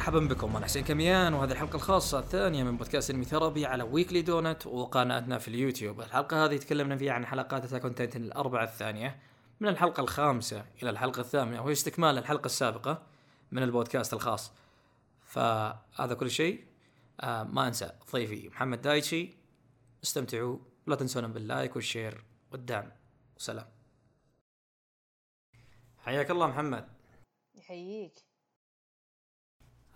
مرحبا بكم. أنا حسين كميان وهذه الحلقة الخاصة الثانية من بودكاست Anime Therapy على Weekly Donut وقناتنا في اليوتيوب. الحلقة هذه تكلمنا فيها عن حلقات Attack on Titan الأربعة الثانية من الحلقة الخامسة إلى الحلقة الثامنة وهي استكمال الحلقة السابقة من البودكاست الخاص. فهذا كل شيء. آه ما أنسى ضيفي محمد دايتشي. استمتعوا لا تنسونا بال like وال share والدعم. وسلام حياك الله محمد. يحييك.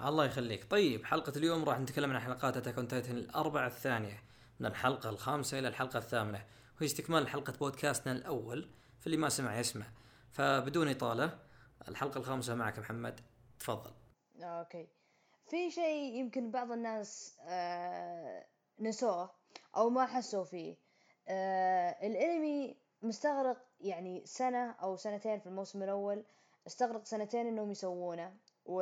الله يخليك. طيب حلقة اليوم راح نتكلم عن حلقات Attack on Titan الأربعة الثانية من الحلقة الخامسة إلى الحلقة الثامنة وهي استكمال حلقة بودكاستنا الأول فاللي ما سمع يسمع. فبدون إطالة الحلقة الخامسة معك محمد تفضل. okay. في شيء يمكن بعض الناس آه نسوه أو ما حسوا فيه. آه الأنمي مستغرق يعني سنة أو سنتين في الموسم الأول استغرق سنتين إنهم يسوونه. و...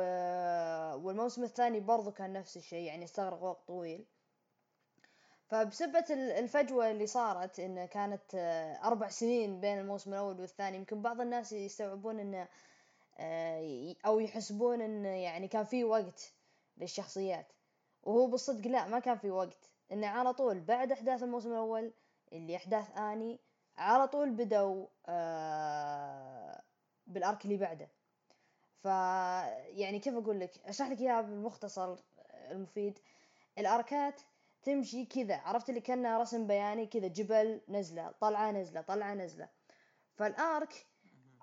والموسم الثاني برضو كان نفس الشيء يعني استغرق وقت طويل. فبسبة ال- الفجوة اللي صارت إن كانت آه، أربع سنين بين الموسم الأول والثاني يمكن بعض الناس يستوعبون إنه آه، أو يحسبون إنه يعني كان في وقت للشخصيات. وهو بالصدق لا ما كان في وقت. إنه على طول بعد أحداث الموسم الأول اللي أحداث آني على طول بدوا آه، بالأرك اللي بعده. ف يعني كيف أقول لك؟ أشرح لك إياها بالمختصر المفيد. الأركات تمشي كذا عرفت اللي كانها رسم بياني كذا جبل نزلة طلعة نزلة طلعة نزلة. فالأرك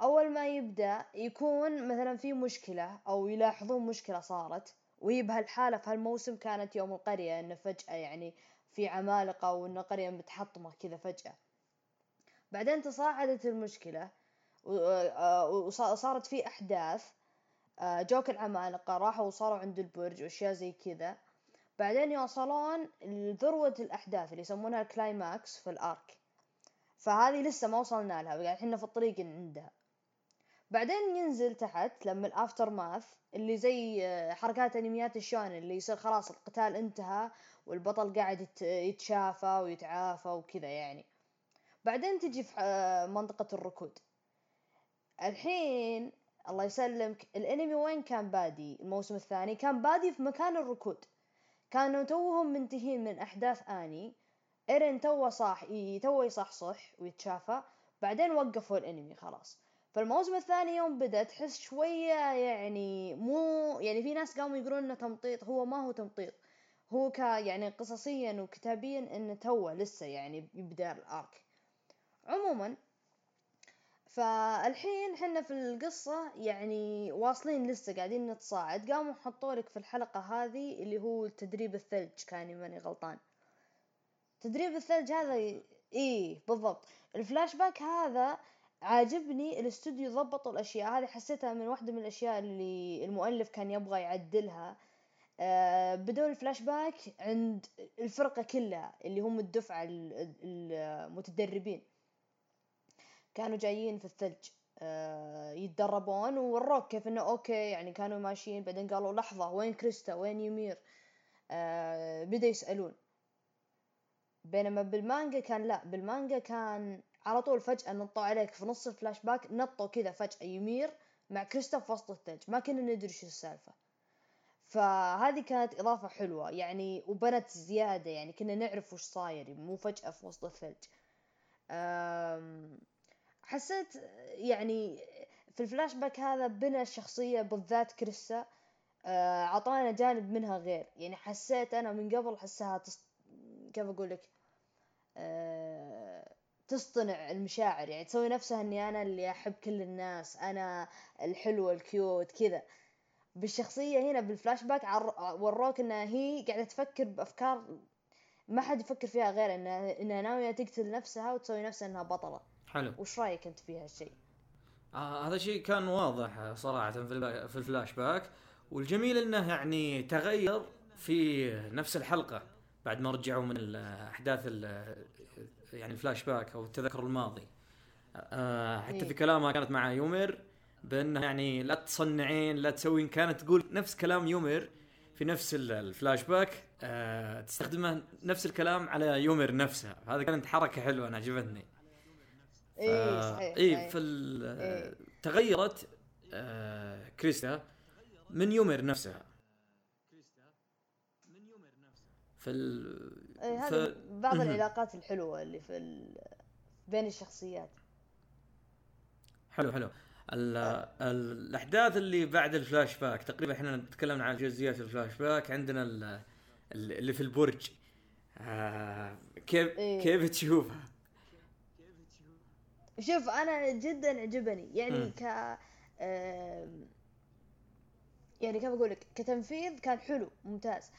أول ما يبدأ يكون مثلا في مشكلة أو يلاحظون مشكلة صارت وهي بهالحالة في هالموسم كانت يوم القرية انه فجأة يعني في عمالقة وإن القرية متحطمة كذا فجأة. بعدين تصاعدت المشكلة و- آه، وصارت في أحداث آه، جوك العمالقة راحوا وصاروا عند البرج وأشياء زي كذا. بعدين يوصلون لذروة الأحداث اللي يسمونها ال climax في ال arc. فهذه لسه ما وصلنا لها قاعد إحنا في الطريق عندها. بعدين ينزل تحت لما ال aftermath اللي زي آه، حركات انميات ال shounen اللي يصير خلاص القتال انتهى والبطل قاعد يت- يتشافى ويتعافى وكذا يعني. بعدين تجي في آه، منطقة الركود. الحين الله يسلمك. الانمي وين كان بادي؟ الموسم الثاني. كان بادي في مكان الركود. كانوا توهم منتهين من أحداث آني. إيرين توه صاح توه يصحصح ويتشافى. بعدين وقفوا الانمي خلاص. فالموسم الثاني يوم بدأ تحس شوية يعني مو يعني في ناس قاموا يقولون إنه تمطيط. هو ما هو تمطيط. هو ك يعني قصصيا وكتابيا إنه توه لسه يعني يبدأ ال arc. عموما فالحين حنا في القصة يعني واصلين لسه قاعدين نتصاعد. قاموا حطوا لك في الحلقة هذه اللي هو تدريب الثلج كان ماني غلطان. تدريب الثلج هذا إيه بالضبط. الفلاش باك هذا عاجبني الاستوديو ضبطوا الأشياء. هذه حسيتها من واحدة من الأشياء اللي المؤلف كان يبغى يعدلها. آه بدون الفلاش باك عند الفرقة كلها اللي هم الدفعة ال- ال- المتدربين. كانوا جايين في الثلج آه، يتدربون ووروك كيف إنه okay يعني كانوا ماشيين بعدين قالوا لحظة وين كريستا؟ وين يمير؟ آه بدأ يسألون. بينما بالمانجا كان لا بالمانجا كان على طول فجأة نطوا عليك في نص الفلاش باك نطوا كذا فجأة يمير مع كريستا في وسط الثلج. ما كنا ندري شو السالفة. فهذه كانت إضافة حلوة يعني وبنت زيادة يعني كنا نعرف وش صاير مو فجأة في وسط الثلج. حسيت يعني في الفلاش باك هذا بنى الشخصية بالذات كريستا آه، عطانا جانب منها غير. يعني حسيت أنا من قبل حسها تص... كيف أقول لك؟ آه، تصطنع المشاعر. يعني تسوي نفسها إني أنا اللي أحب كل الناس أنا الحلوة ال cute كذا. بالشخصية هنا بالفلاش باك عر... وروك انها هي قاعدة تفكر بأفكار ما حد يفكر فيها غير انها انها ناوية تقتل نفسها وتسوي نفسها إنها بطلة. حلو. وش رأيك أنت في هالشيء؟ آه هذا شيء كان واضح صراحة في, في الفلاش باك. والجميل إنه يعني تغير في نفس الحلقة بعد ما رجعوا من الاحداث ال- يعني الفلاش باك أو التذكر الماضي. آه حتى في إيه. كلامها كانت مع يمير بأنه يعني لا تصنعين لا تسوين. كانت تقول نفس كلام يمير في نفس ال- الفلاش باك. آه تستخدمه نفس الكلام على يمير نفسها هذا كانت حركة حلوة أنا عجبتني. صحيح اي صحيح. في ال- إيه. تغيرت آه، كريستا من يمير نفسها في ال... إيه ف... هذه بعض. العلاقات الحلوة اللي في ال... بين الشخصيات حلو حلو ال... ال... الأحداث اللي بعد الفلاش باك تقريبا إحنا تكلمنا عن جزئيات الفلاش باك عندنا ال... ال- اللي في البرج آه... كيف إيه. كيف تشوفها؟ شوف أنا جدا عجبني. يعني مم. ك يعني كيف أقول لك؟ كتنفيذ كان حلو ممتاز.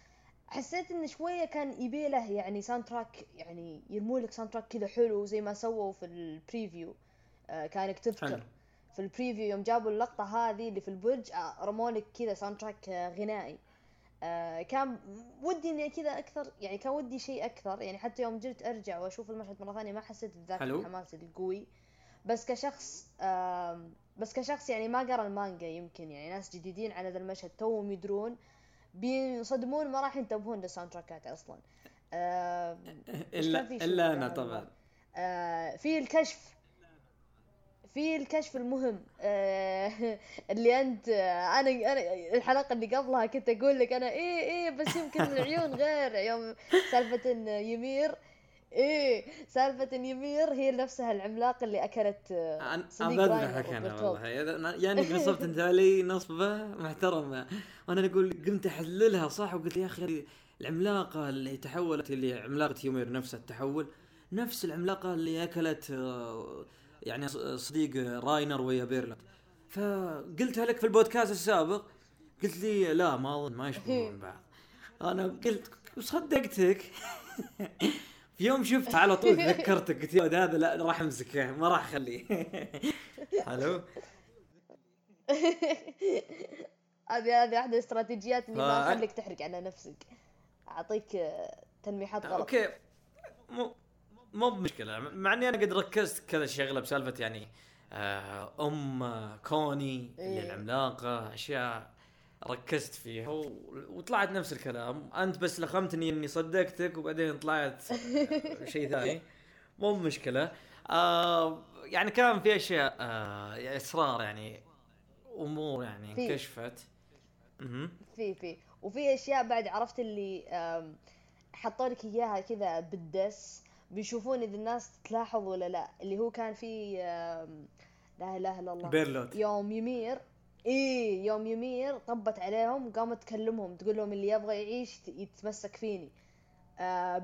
حسيت انه شوية كان يبي له يعني soundtrack يعني يرموا لك soundtrack كذا حلو زي ما سووا في ال preview آه، كأنك تذكر. في ال preview يوم جابوا اللقطة هذه اللي في البرج آه، رموا لك كذا soundtrack آه، غنائي. آه، كان ودي إني كذا أكثر يعني كان ودي شيء أكثر. يعني حتى يوم جيت أرجع وأشوف المشهد مرة ثانية ما حسيت بذاك. الحماس القوي. بس كشخص بس كشخص يعني ما قرأ المانجا يمكن يعني ناس جديدين على ذا المشهد توهم يدرون بينصدمون ما راح ينتبهون لل soundtrack ات أصلا الا إلا أنا طبعا. آه، في الكشف. في الكشف المهم آه، اللي أنت أنا أنا الحلقة اللي قبلها كنت أقول لك أنا إيه إيه بس يمكن العيون غير يوم سالفة إن يمير إيه سالفة يمير هي نفسها العملاق اللي أكلت آه، أنا بذبحك أنا. والله. يعني نصبت أنت علي نصبة محترمة. وأنا أقول قمت أحللها صح؟ وقلت يا أخي العملاقة اللي تحولت اللي عملاقة يومير نفسها التحول نفس العملاقة اللي أكلت آه، يعني صديق راينر ويا بيرلت. فقلتها لك في البودكاست السابق. قلت لي لا ما أظن ما يشبهون بعض. أنا قلت صدقتك. في يوم شفت على طول تذكرتك قلت يا هذا لا راح امسكه ما راح اخليه. حلو. هذه هذه واحدة الاستراتيجيات اللي ما تخليك تحرق على نفسك. أعطيك آه، تلميحات غلط. أوكي. مو مو بمشكلة. مع إني أنا قد ركزت كذا شغلة بسالفة يعني آه، أم كوني اللي إيه. العملاقة أشياء. ركزت فيها. و... وطلعت نفس الكلام. أنت بس لخمتني إني صدقتك وبعدين طلعت شيء ثاني. مو مشكلة. آه يعني كان في أشياء آه اسرار يعني أمور يعني. انكشفت. في في. وفي أشياء بعد عرفت اللي حطوا لك إياها كذا بالدس بيشوفون إذا الناس تلاحظ ولا لا. اللي هو كان في لا إله إلا الله. بيرلوت. يوم يمير إيه يوم يمير طبت عليهم وقامت تكلمهم تقول لهم اللي يبغى يعيش يتمسك فيني. آه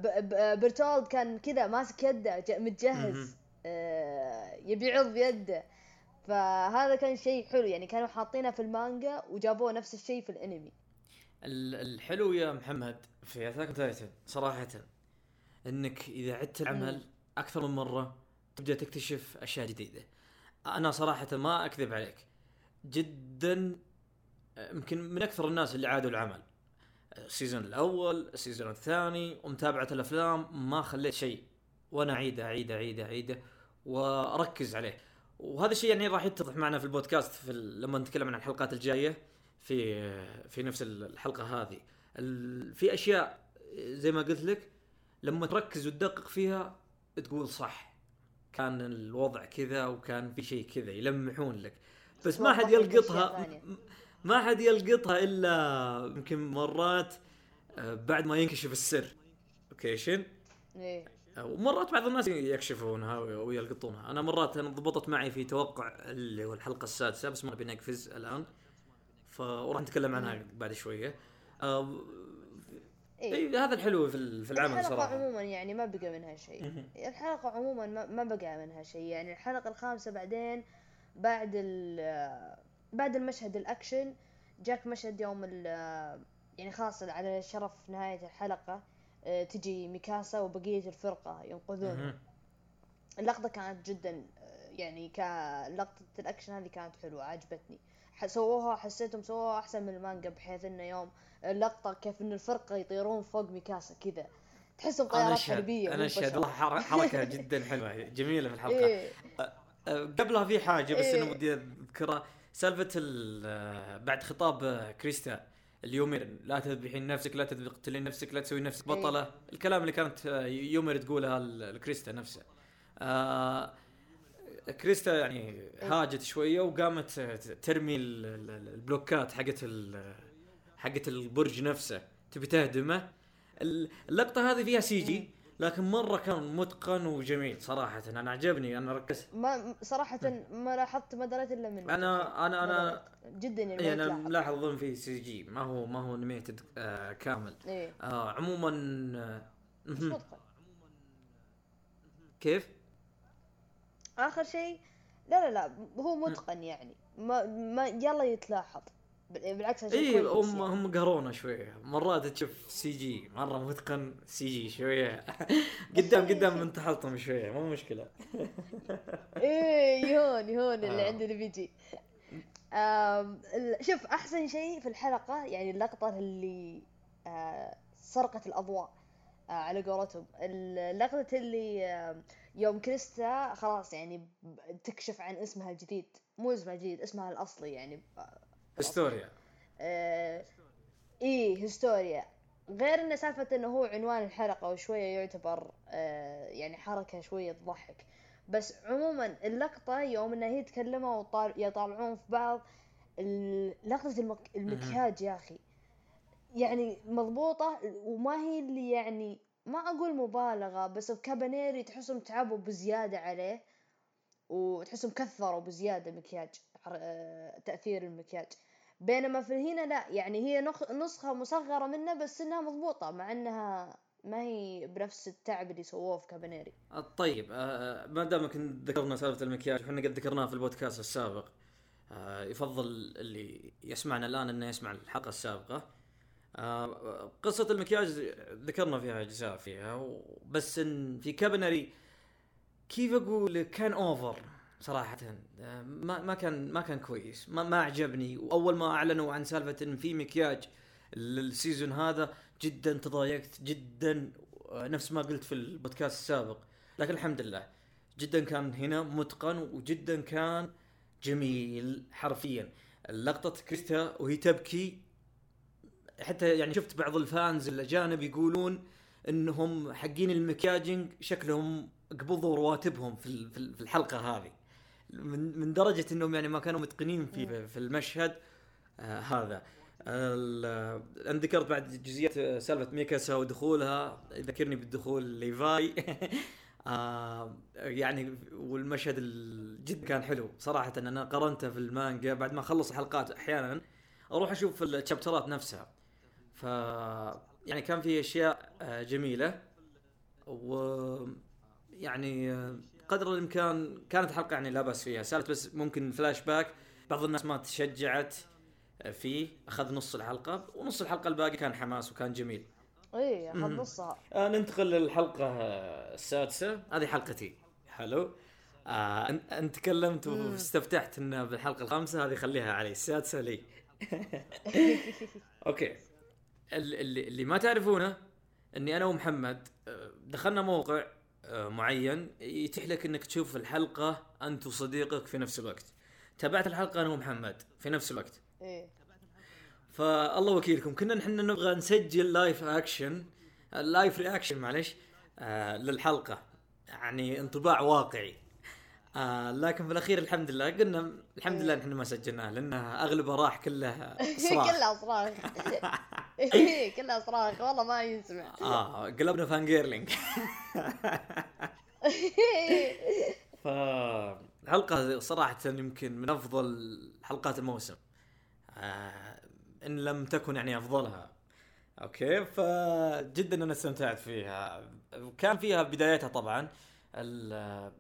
برتولد كان كذا ماسك يده. متجهز. آه يبي يعض يده. فهذا كان شيء حلو يعني كانوا حاطينه في المانجا وجابوه نفس الشيء في الأنمي. ال- الحلو يا محمد في Attack Titan صراحة إنك إذا عدت العمل أكثر من مرة تبدأ تكتشف أشياء جديدة. أنا صراحة ما أكذب عليك. جدا يمكن من أكثر الناس اللي عادوا العمل. ال season الأول، ال season الثاني، ومتابعة الأفلام ما خليت شيء وأنا أعيده أعيده أعيده أعيده وأركز عليه. وهذا الشيء يعني راح يتضح معنا في البودكاست في لما نتكلم عن الحلقات الجاية في في نفس الحلقة هذه في أشياء زي ما قلت لك لما تركز وتدقق فيها تقول صح كان الوضع كذا وكان في شيء كذا يلمحون لك بس ما حد يلقطها. ما حد يلقطها إلا يمكن مرات آه، بعد ما ينكشف السر. اوكيشن إيه. ومرات بعض الناس يكشفونها ويلقطونها. أنا مرات أنا ضبطت معي في توقع اللي هو الحلقة السادسة بس ما نبي نقفز الآن. ف وراح نتكلم عنها بعد شوية. آه، إيه. إي هذا الحلو في في العمل الحلقة صراحة. عموما يعني ما بقى منها شيء. الحلقة عموما ما, بقى منها شيء. يعني الحلقة الخامسة بعدين بعد ال بعد المشهد الأكشن جاك مشهد يوم ال يعني خلاص على شرف نهاية الحلقة آه، تجي ميكاسا وبقية الفرقة ينقذونه مهم. اللقطة كانت جدا آه، يعني كلقطة الأكشن هذه كانت حلوة عجبتني. سووها حسيتهم سووها أحسن من المانجا بحيث إنه يوم اللقطة كيف إن الفرقة يطيرون فوق ميكاسا كذا. تحسهم طيارات حربية أشهد. بشر. والله حر- حركة جدا حلوة جميلة في الحلقة. إيه. قبلها في حاجة بس إيه. انه ودي أذكرها. سالفة ال- أه، بعد خطاب أه، كريستا اليومير لا تذبحين نفسك لا تقتلين نفسك لا تسوي نفسك إيه. بطلة. الكلام اللي كانت أه، يومير تقولها لكريستا نفسها آه كريستا يعني هاجت شوية وقامت ترمي ال- ال- البلوكات حقت حقت البرج نفسه. تبي تهدمه؟ اللقطة هذه فيها CG. لكن مرة كان متقن وجميل صراحة. أنا عجبني أنا ركزت. ما صراحة ما لاحظت ما دريت إلا من أنا أنا أنا جدا يعني إيه أنا ملاحظ اظن في CG ما هو ما هو animated آه كامل. إيه؟ آه عموما آه متقن. كيف؟ آخر شيء لا لا لا هو متقن يعني. ما ما يلا يتلاحظ. بالعكس اي هم هم قهرونا شوية. مرات تشوف CG مرة متقن CG شوية. قدام قدام من تحطم شوية. مو مشكلة. إيه يهون يهون اللي آه. عندنا بيجي. شوف أحسن شيء في الحلقة يعني اللقطة اللي آه سرقت الأضواء آه على قولتهم. اللقطه اللي يوم كريستا خلاص يعني تكشف عن اسمها الجديد. مو اسمها الجديد اسمها الأصلي يعني. هستوريا آه إيه هستوريا غير انه سالفة إنه هو عنوان الحلقة وشوية يعتبر آه يعني حركة شوية تضحك. بس عموما اللقطة يوم إنه هي تكلموا يطالعون في بعض لقطة المك... المكياج يا أخي. يعني مضبوطة وما هي اللي يعني ما أقول مبالغة بس كابانيري تحسهم تعبوا بزيادة عليه وتحسهم كثروا بزيادة مكياج آه، تأثير المكياج. بينما في هنا لا يعني هي نسخة مصغرة منه بس إنها مضبوطة مع إنها ما هي بنفس التعب اللي سووه في كابانيري آه، طيب آه، ما دامك ذكرنا سالفة المكياج وحنا قد ذكرناها في البودكاست السابق. آه، يفضل اللي يسمعنا الآن إنه يسمع الحلقة السابقة. قصة المكياج ذكرنا فيها أجزاء فيها بس إن في كابانيري كيف أقول كان over صراحة ما ما كان ما كان كويس. ما ما عجبني وأول ما أعلنوا عن سالفة إن في مكياج لل season هذا جدا تضايقت جدا نفس ما قلت في البودكاست السابق. لكن الحمد لله جدا كان هنا متقن وجدا كان جميل حرفيا. لقطة كريستا وهي تبكي. حتى يعني شفت بعض ال fans الأجانب يقولون إنهم حقين المكياجنج شكلهم قبضوا رواتبهم في في الحلقة هذه. من من درجة إنهم يعني ما كانوا متقنين في في المشهد آه هذا. أنا ذكرت بعد جزئيات آه، سالفة ميكاسا ودخولها. ذكرني بالدخول ليفاي. آه يعني والمشهد جد كان حلو صراحة. أنا قرنته في المانجا بعد ما أخلص الحلقات أحيانا أروح أشوف ال chapter ات نفسها. ف يعني كان في أشياء آه، جميلة. و يعني آه، قدر الإمكان كانت حلقة يعني لا بأس فيها. سالفة بس ممكن فلاش باك بعض الناس ما تشجعت فيه. أخذ نص الحلقة ونص الحلقة الباقي كان حماس وكان جميل. اي أخذ نصها. آه ننتقل للحلقة السادسة. هذه حلقتي حلو آه انت تكلمت واستفتحت انه بالحلقة الخامسة. هذه خليها علي. السادسة لي. Okay. اللي اللي ما تعرفونه إني أنا ومحمد آه، دخلنا موقع معين يتيح لك إنك تشوف الحلقة أنت وصديقك في نفس الوقت. تابعت الحلقة أنا ومحمد في نفس الوقت. إيه. فالله وكيلكم كنا نحن نبغى نسجل live action live reaction معلش آه للحلقة. يعني انطباع واقعي. آه لكن في الاخير الحمد لله قلنا الحمد لله نحن ما سجلناه لأنه اغلبه راح كله صراخ كله صراخ إيه، كلها صراخ والله ما يسمع. آه قلبنا fangirling فالحلقة صراحة يمكن من أفضل حلقات الموسم. آه إن لم تكن يعني أفضلها. okay فجدا أنا استمتعت فيها. كان فيها بدايتها طبعا.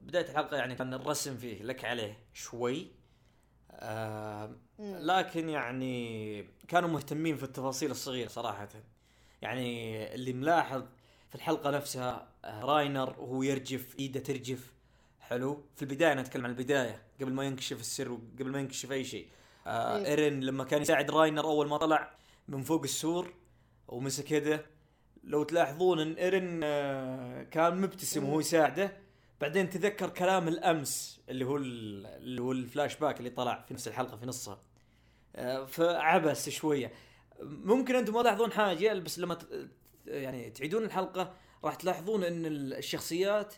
بداية الحلقة يعني كان الرسم فيه لك عليه شوي. آه لكن يعني كانوا مهتمين في التفاصيل الصغيرة صراحة. يعني اللي ملاحظ في الحلقة نفسها آه، راينر وهو يرجف إيده ترجف. حلو. في البداية أنا أتكلم عن البداية قبل ما ينكشف السر وقبل ما ينكشف أي شيء. آه إيه. إيرين لما كان يساعد راينر أول ما طلع من فوق السور ومسك يده لو تلاحظون إن إيرين آه كان مبتسم وهو يساعده. بعدين تذكر كلام الأمس اللي هو اللي هو الفلاش باك اللي طلع في نفس الحلقة في نصها. آه، فعبس شوية. ممكن أنتم ما تلاحظون حاجة بس لما يعني تعيدون الحلقة راح تلاحظون إن الشخصيات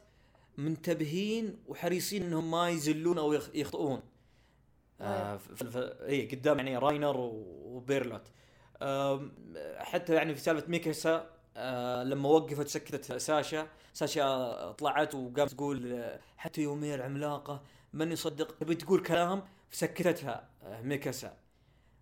منتبهين وحريصين إنهم ما يزلون أو يخطئون. آه اي قدام يعني راينر وبيرتولت. آه حتى يعني في سالفة ميكاسا آه لما وقفت سكتت ساشا. ساشا طلعت وقامت تقول آه، حتى يومير عملاقه من يصدق؟ تبي تقول كلام فسكتتها آه ميكاسا.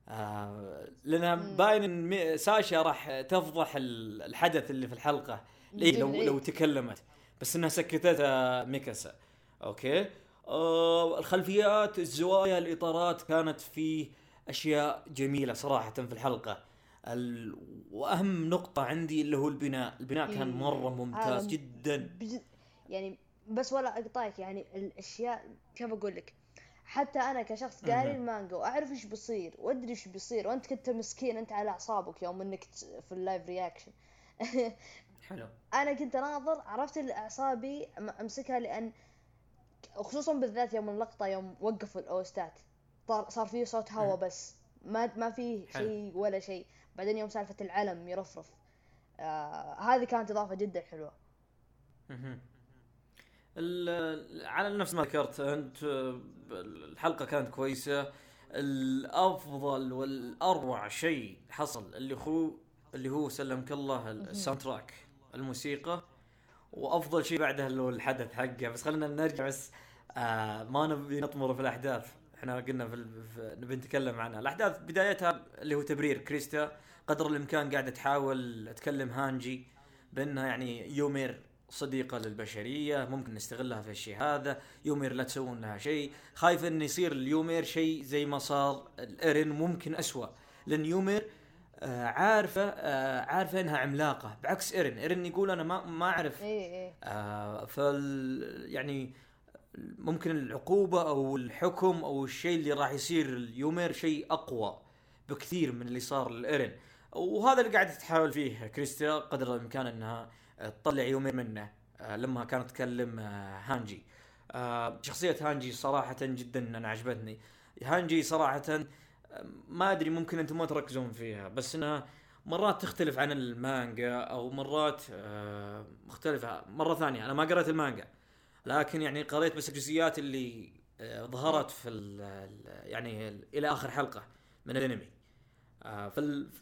آه لأن باين إن ساشا راح تفضح ال- الحدث اللي في الحلقة. إيه لو. لو تكلمت. بس إنها سكتتها ميكاسا. Okay؟ آه الخلفيات الزوايا الإطارات كانت في أشياء جميلة صراحة في الحلقة. ال... واهم نقطة عندي اللي هو البناء البناء كان إيه. مره ممتاز جدا بجد يعني بس ولا أقطعك يعني الأشياء كيف أقول لك حتى أنا كشخص قاري. المانجا وأعرف إيش بيصير وأدري إيش بيصير وأنت كنت مسكين أنت على أعصابك يوم إنك في ال live reaction حلو أنا كنت أناظر عرفت الأعصابي أم- أمسكها لأن خصوصا بالذات يوم اللقطة يوم وقفوا الأوستات صار فيه صوت هوا مم. بس ما ما فيه حلو. شيء ولا شيء بعدين يوم سالفة العلم يرفرف. آه هذه كانت إضافة جدا حلوة. على نفس ما ذكرت أنت الحلقة كانت كويسة. الأفضل والأروع شيء حصل اللي هو اللي هو سلمك الله ال soundtrack الموسيقى. وأفضل شيء بعدها اللي هو الحدث حقه. بس خلينا نرجع بس آه ما نبي نطمر في الأحداث. إحنا قلنا في, في نبي نتكلم عنها. الأحداث بدايتها اللي هو تبرير كريستا. قدر الإمكان قاعدة تحاول تكلم هانجي بانها يعني يومير صديقة للبشرية ممكن نستغلها في الشيء هذا يومير لا تسوون لها شيء. خايف أن يصير اليومير شيء زي ما صار الايرين ممكن أسوأ. لأن يومير آه عارفة آه عارفة إنها عملاقة بعكس ايرين ايرين يقول أنا ما ما أعرف. إيه إيه. آه فال يعني ممكن العقوبة أو الحكم أو الشيء اللي راح يصير اليومير شيء أقوى بكثير من اللي صار لإيرين وهذا اللي قاعدة تحاول فيه كريستا قدر الإمكان إنها تطلع يومير منه آه لما كانت تكلم آه هانجي. آه شخصية هانجي صراحة جدا أنا عجبتني. هانجي صراحة ما أدري ممكن أنتم ما تركزون فيها بس إنها مرات تختلف عن المانجا أو مرات مختلفة مرة ثانية. أنا ما قرأت المانجا لكن يعني قريت بس الجزئيات اللي ظهرت في ال ال- يعني ال- إلى آخر حلقة من الأنمي. آه،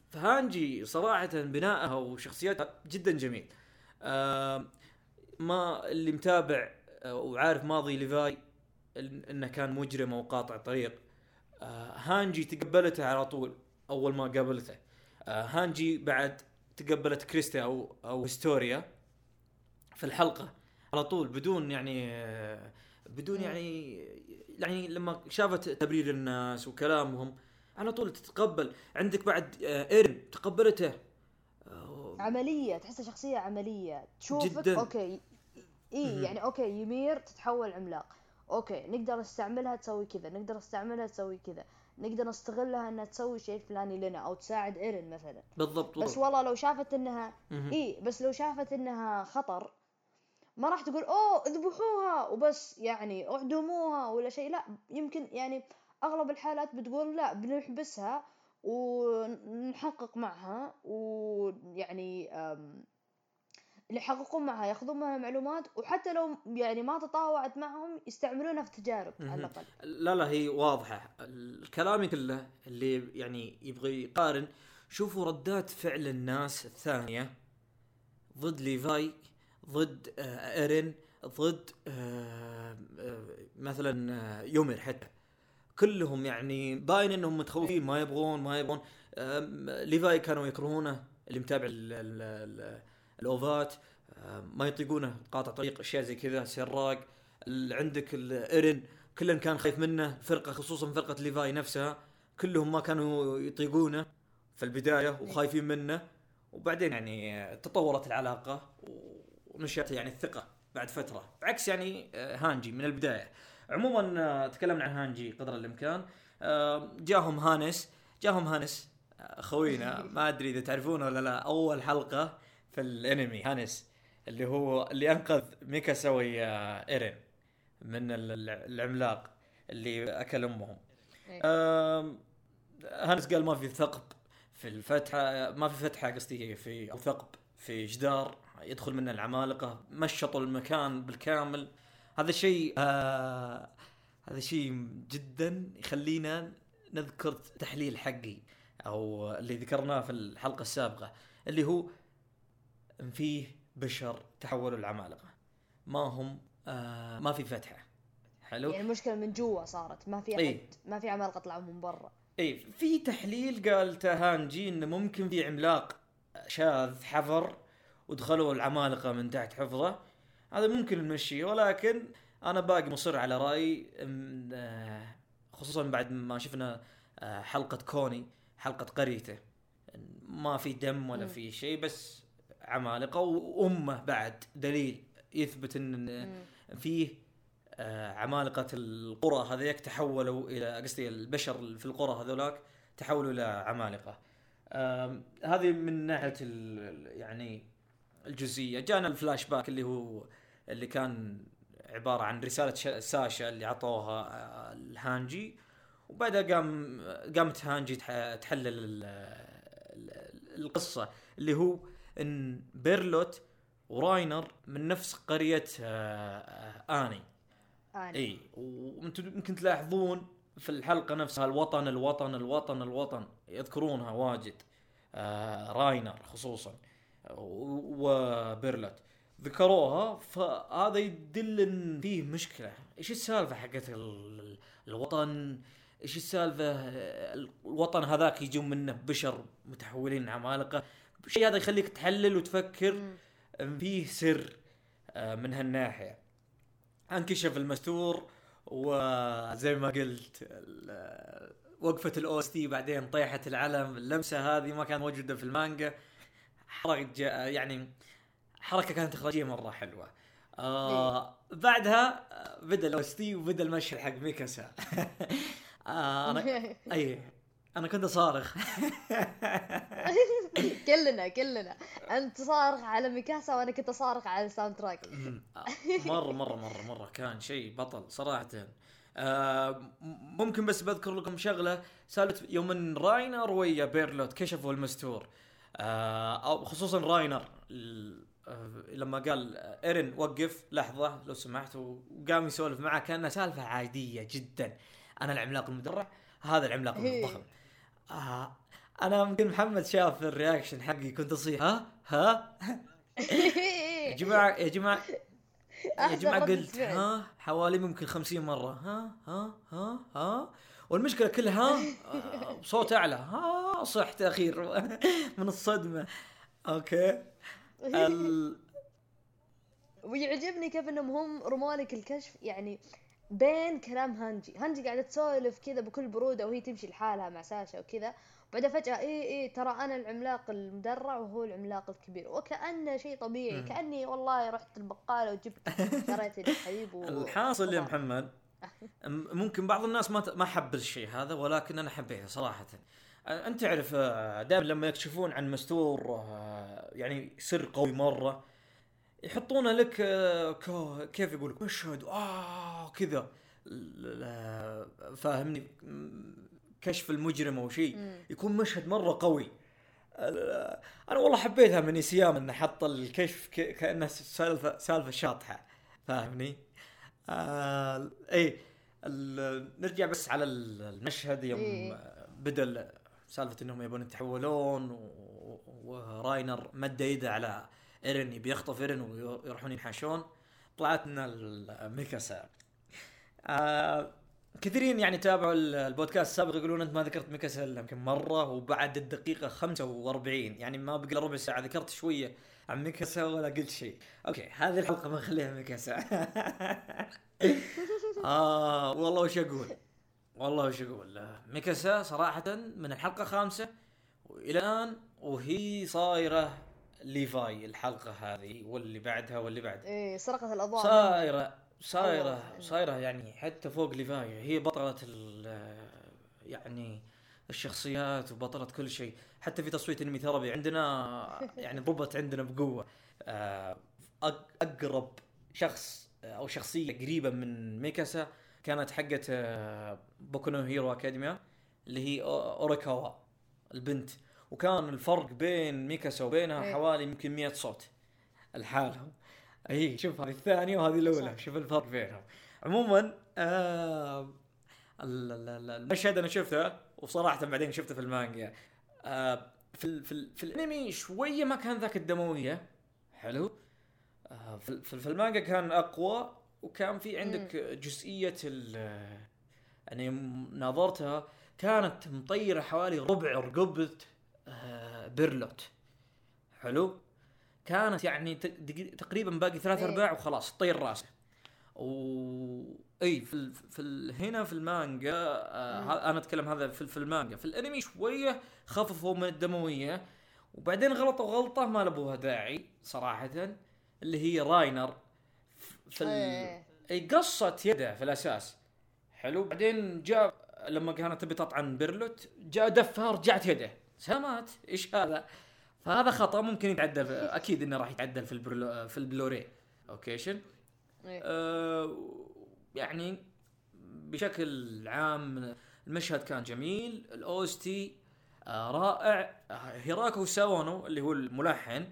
فهانجي صراحة بنائها وشخصيتها جدا جميل آه، ما اللي متابع آه، وعارف ماضي ليفاي إنه كان مجرم أو قاطع طريق هانجي تقبلته على طول أول ما قابلته هانجي بعد تقبلت كريستا أو أو هستوريا في الحلقة على طول بدون يعني بدون. يعني يعني لما شافت تبرير الناس وكلامهم على طول تتقبل. عندك بعد آه، ايرن تقبلته. آه، عملية تحسها شخصية عملية. تشوفك جداً. okay. إي. يعني okay يمير تتحول عملاق. أوكي نقدر نستعملها تسوي كذا نقدر نستعملها تسوي كذا. نقدر نستغلها إنها تسوي شيء فلاني لنا أو تساعد ايرن مثلا. بالضبط بس. والله لو شافت إنها. إي بس لو شافت إنها خطر ما راح تقول أوه اذبحوها. وبس يعني اعدموها ولا شيء. لا يمكن يعني أغلب الحالات بتقول لا بنحبسها ونحقق معها ويعني اللي يحققون معها ياخذون معها معلومات وحتى لو يعني ما تطاوعت معهم يستعملونها في تجارب على. الأقل. لا لا هي واضحة. الكلام كله اللي يعني يبغى يقارن شوفوا ردات فعل الناس الثانية ضد ليفاي ضد آه، إيرين ضد آه، آه، مثلا يومير حتى. كلهم يعني باين إنهم متخوفين ما يبغون ما يبغون. ليفاي كانوا يكرهونه اللي متابع ال ال ال ال OVA ات. ما يطيقونه قاطع طريق أشياء زي كذا سراق. عندك الايرن كلن كان خايف منه فرقة خصوصا فرقة ليفاي نفسها. كلهم ما كانوا يطيقونه في البداية وخايفين منه. وبعدين يعني تطورت العلاقة ونشأت يعني الثقة بعد فترة. بعكس يعني آه، هانجي من البداية. عموما آه، تكلمنا عن هانجي قدر الإمكان. آه، جاهم هانس جاهم هانس آه، خوينا. ما أدري إذا تعرفونه ولا لا. أول حلقة في الأنمي هانس اللي هو اللي أنقذ ميكاسا ويا إيرين من ال- ال- العملاق اللي أكل أمهم. إيه. هانس قال ما في ثقب في الفتحة ما في فتحة قصدي في أو ثقب في جدار يدخل منه العمالقة مشطوا المكان بالكامل. هذا شيء آه هذا شيء جدا يخلينا نذكر تحليل حقي أو اللي ذكرناه في الحلقة السابقة اللي هو إن فيه بشر تحولوا العمالقه ما هم آه ما في فتحة. حلو؟ يعني المشكلة من جوا صارت. ما في إيه. احد ما في عمالقة طلعوا من برا. إي في تحليل قال تهانجي انه ممكن في عملاق شاذ حفر ودخلوا العمالقة من تحت حفظة. هذا ممكن نمشيه ولكن أنا باقي مصر على رأيي آه، خصوصا بعد ما شفنا آه، حلقة كوني حلقة قريتة ما في دم ولا. في شيء بس عمالقة وأمه بعد دليل يثبت إن. فيه آه، عمالقة القرى هذيك تحولوا إلى قصدي البشر في القرى هذولاك تحولوا إلى عمالقة آم، هذه من ناحية ال- يعني الجزئية جانا الفلاش باك اللي هو اللي كان عبارة عن رسالة ش- ساشا اللي عطوها آه، الهانجي. وبعدها قام قامت هانجي تح- تحلل ال- ال- القصة اللي هو إن بيرلوت وراينر من نفس قرية آه، آه، آني. أنا إي وأنتم يمكن تلاحظون في الحلقة نفسها الوطن الوطن الوطن الوطن يذكرونها واجد آه راينر خصوصا و- وبيرلت ذكروها فهذا يدل إن فيه مشكلة. إيش السالفة حقت ال- الوطن؟ إيش السالفة؟ الوطن هذاك يجون منه بشر متحولين عمالقة. الشيء هذا يخليك تحلل وتفكر فيه سر آه، من هالناحية. انكشف المستور وزي ما قلت وقفة ال OST بعدين طيحة العلم. اللمسة هذه ما كانت موجودة في المانجا. جا- يعني حركة كانت إخراجية مرة حلوة. آه بعدها آه، بدأ ال OST وبدأ المشهد حق ميكاسا. آه أنا أي أنا كنت اصارخ كلنا كلنا. أنت صارخ على ميكاسا وأنا كنت صارخ على ال soundtrack مم. مرة مرة مرة مرة كان شيء بطل صراحة. آه ممكن بس بذكر لكم شغلة. سالفه يوم إن راينر ويا بيرلوت كشفوا المستور. آه أو خصوصا راينر آه، لما قال آه، إيرن وقف. لحظة لو سمحت وقام يسولف معه كأنها سالفة عادية جدا. أنا العملاق المدرع هذا العملاق إيه. الضخم. آه أنا يمكن محمد شاف ال reaction حقي كنت أصيح. ها؟ ها؟ يا جماعة يا جماعة يا جماعة قلت. ها؟ حوالي ممكن خمسين مرة. ها؟ ها؟ ها؟ ها؟ والمشكلة كلها ها؟ آه، أعلى. ها؟ صحت اخير من الصدمة. okay. ال... ويعجبني كيف إنهم هم رموا لك الكشف يعني بين كلام هانجي. هانجي قاعدة تسولف كذا بكل برودة وهي تمشي لحالها مع ساشا وكذا. وبعدين فجأة اي اي ترى أنا العملاق المدرع وهو العملاق الكبير. وكأنه شيء طبيعي. مم. كأني والله رحت البقالة وجبت شريت لي حليب و... الحاصل يا. محمد ممكن بعض الناس ما ما حب الشيء هذا ولكن أنا حبيته صراحة. أنت تعرف دائما لما يكشفون عن مستور يعني سر قوي مرة يحطونه لك كيف يقول لك مشهد آه كذا فاهمني كشف المجرم أو شيء. يكون مشهد مرة قوي أنا والله حبيتها من ايسيام إنه حط الكشف كانه سالفة سالفة شاطحة فاهمني؟ آه إيه ال- نرجع بس على ال- المشهد يوم إيه. بدا سالفة إنهم يبون يتحولون و- وراينر مد يده على إيرن يبي يخطف إيرن ويروحون ينحاشون. طلعت لنا الميكاسا. آه كثيرين يعني تابعوا ال- البودكاست السابق يقولون أنت ما ذكرت ميكاسا إلا يمكن مرة وبعد الدقيقة 45 يعني ما بقى ربع ساعة. ذكرت شوية عن ميكاسا ولا قلت شيء. okay هذه الحلقة بنخليها ميكاسا. آه والله وش أقول؟ والله وش أقول ميكاسا صراحة من الحلقة الخامسه وإلى الآن وهي صايرة ليفاي الحلقة هذه واللي بعدها واللي بعدها إيه سرقت الأضواء. صايرة صايرة الله. صايرة يعني حتى فوق ليفاي. هي بطلة ال يعني الشخصيات وبطلة كل شيء. حتى في تصويت أنمي ثربي عندنا يعني ضبط عندنا بقوة. آه، أقرب شخص أو شخصية قريبة من ميكاسا كانت حقت آه، بوكو هيرو اكاديميا اللي هي أو- أوراراكا البنت. وكان الفرق بين ميكاسا وبينها إيه. حوالي يمكن 100 صوت. الحالهم اي شوف هذه الثانية وهذه الأولى. صح. شوف الفرق بينهم. عموما آه ال- ال- ال- المشهد أنا شفته وصراحة بعدين شفته في المانجا. آه في ال في, ال في الأنمي شوية ما كان ذاك الدموية. حلو. آه في- في المانجا كان أقوى. وكان في عندك جزئية ال يعني يوم ناظرتها كانت مطيرة حوالي ربع رقبة آه بيرلوت. حلو؟ كانت يعني تقريبا باقي ثلاث إيه. أرباع وخلاص طير راسه و إي في ال... في ال... هنا في المانجا آه مم. أنا أتكلم هذا في, في المانجا. في الأنمي شوية خففوا من الدموية. وبعدين غلطوا غلطة ما لبوها داعي صراحة اللي هي راينر. في ال... إيه. اي قصت يده في الأساس. حلو. بعدين جاء لما كانت تبي تطعن بيرلوت جاء دفها رجعت يده. سمات إيش هذا؟ فهذا خطأ ممكن يتعدل أكيد إنه راح يتعدل في البرلو في البلوري. اوكيشن إيه. آه يعني بشكل عام المشهد كان جميل. الأوستي آه رائع. هيراكو ساوانو اللي هو الملحن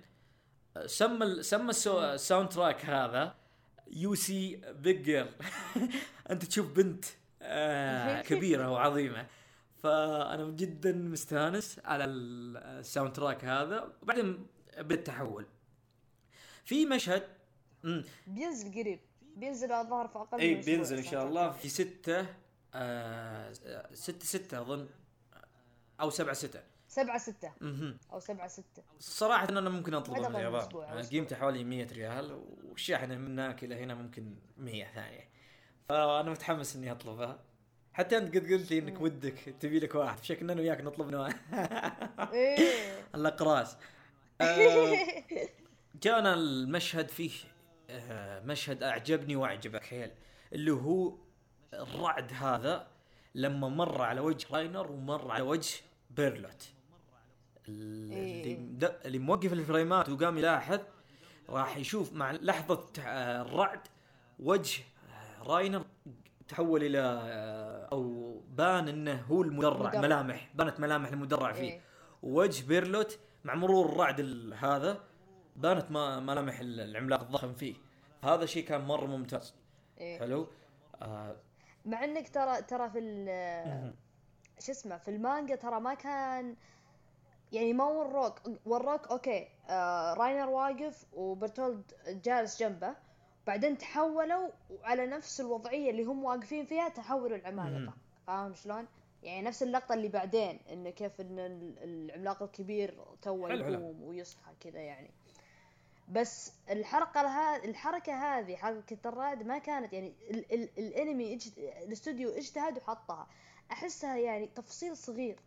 آه سمى سمى ال soundtrack هذا. You See Big Girl أنت تشوف بنت آه كبيرة وعظيمة. فأنا جدا مستانس على ال- ال soundtrack هذا. وبعدين بدا التحول في مشهد مم. بينزل قريب. بينزل الظاهر في أقل اي من أسبوع بينزل إن شاء الله. في ستة آه ستة ستة أظن أو سبعة ستة. سبعة ستة. مهم. أو سبعة ستة. صراحة أنا ممكن اطلبه بعد من اليابان. آه،. قيمته حوالي 100 ريال والشاحنة من هناك إلى هنا ممكن 100 ثانية. فأنا متحمس إني أطلبها. حتى أنت قد قلت لي إنك ودك تبي لك واحد بشكل أنا وياك نطلب نوع. إيه. الاقراص آه، كان المشهد فيه آه، مشهد أعجبني وأعجبك حيل اللي هو الرعد هذا لما مر على وجه راينر ومر على وجه بيرلوت. اللي إيه. اللي موقف الفريمات وقام يلاحظ راح يشوف مع لحظة آه، الرعد وجه آه، راينر تحول إلى آه، أو بان إنه هو المدرع مدرع. ملامح بانت ملامح المدرع فيه إيه. ووجه بيرلوت مع مرور الرعد ال- هذا بانت ما ملامح ال- العملاق الضخم فيه هذا شيء كان مرة ممتاز إيه. حلو آه مع إنك ترى ترى في شو اسمه في المانجا ترى ما كان يعني ما وروك وروك okay آه راينر واقف وبرتولد جالس جنبه بعدين تحولوا على نفس الوضعية اللي هم واقفين فيها تحولوا العمالقة. فاهم شلون؟ يعني نفس اللقطة اللي بعدين إنه كيف إن ال- العملاق الكبير تو. يقوم ويصحى كذا يعني بس الحلقة ها الحركة هذه حركه الرائد ما كانت يعني ال ال الانمي اجت الاستوديو اجتهد وحطها أحسها يعني تفصيل صغير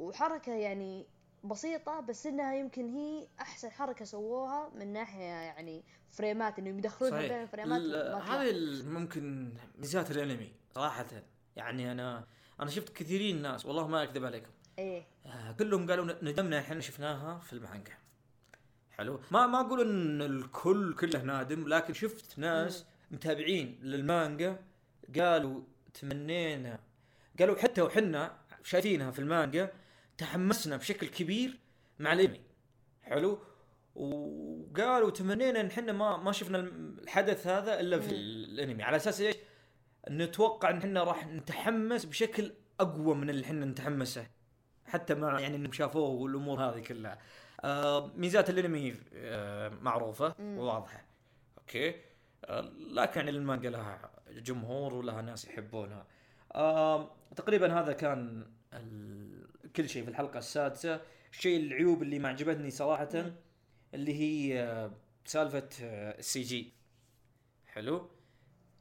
وحركة يعني بسيطة بس إنها يمكن هي أحسن حركة سووها من ناحية يعني فريمات إنهم يدخلونها بين الفريمات ال- ما هذه ممكن ميزات الأنمي صراحة. يعني أنا أنا شفت كثيرين ناس والله ما أكذب عليكم. إيه. آه كلهم قالوا ندمنا إحنا شفناها في المانجا. حلو. ما ما أقول إن الكل كله نادم لكن شفت ناس متابعين للمانجا قالوا تمنينا قالوا حتى وحنا شايفينها في المانجا تحمسنا بشكل كبير مع الأنمي حلو وقالوا تمنينا إن إحنا ما ما شفنا الحدث هذا إلا في. الأنمي على أساس إيش؟ نتوقع إن إحنا راح نتحمس بشكل أقوى من اللي إحنا نتحمسه حتى مع يعني إنهم شافوه والأمور هذه كلها. آه ميزات الأنمي آه معروفة. وواضحة. okay؟ آه لكن المانجا لها جمهور ولها ناس يحبونها. آه تقريبا هذا كان ال... كل شيء في الحلقة السادسة. الشيء العيوب اللي ما عجبتني صراحة اللي هي آه سالفة آه ال CG. حلو؟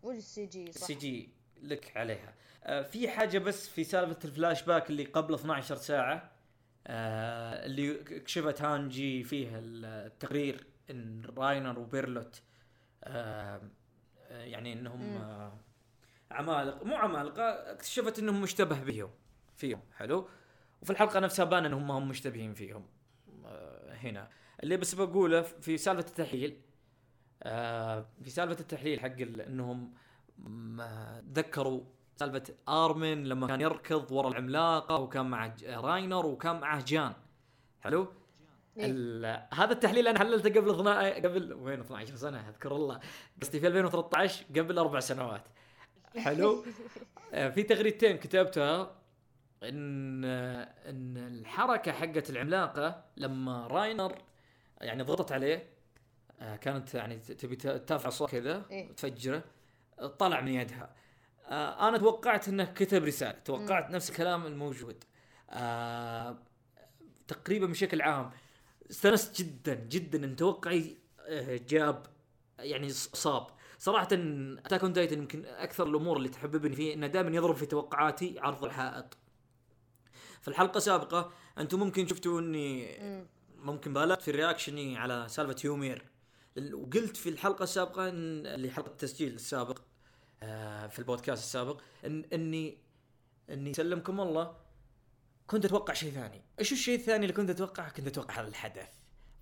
وش ال CG؟ صح. ال C G لك عليها. آه في حاجة بس في سالفة الفلاش باك اللي قبل 12 ساعة اللي كشفت هانجي فيه التقرير إن راينر وبيرلوت يعني إنهم عمالقة مو عمالقة اكتشفت إنهم مشتبه بهم فيهم. حلو؟ وفي الحلقة نفسها بان إنهم هم مشتبهين فيهم. آه هنا. اللي بس بقوله في سالفة التحليل آه في سالفة التحليل حق إنهم ما ذكروا سالفة ارمن لما كان يركض ورا العملاقة وكان مع ج- راينر وكان معه جان. حلو؟ إيه. هذا التحليل أنا حللته قبل 12 قبل وين 12 سنة أذكر الله. قصدي في 2013 قبل أربع سنوات. حلو؟ آه، في تغريدتين كتبتها. إن إن الحركة حقت العملاقة لما راينر يعني ضغطت عليه آه كانت يعني تبي ترفع الصوت كذا إيه. وتفجره طلع من يدها. آه أنا توقعت إنه كتب رسالة توقعت نفس الكلام الموجود. آه تقريبا بشكل عام. استانست جدا جدا إن توقعي آه، جاب يعني صاب. صراحة Attack on Titan يمكن أكثر الأمور اللي تحببني فيه إنه دائما يضرب في توقعاتي عرض الحائط. في الحلقة السابقة أنتم ممكن شفتوا إني مم. ممكن بالغت في رياكشني على سالفة يومير. وقلت في الحلقة السابقة إن اللي حلقة التسجيل السابق آه، في البودكاست السابق إن اني إني سلمكم الله كنت أتوقع شيء ثاني، إيش الشيء الثاني اللي كنت اتوقعه؟ كنت أتوقع هذا الحدث.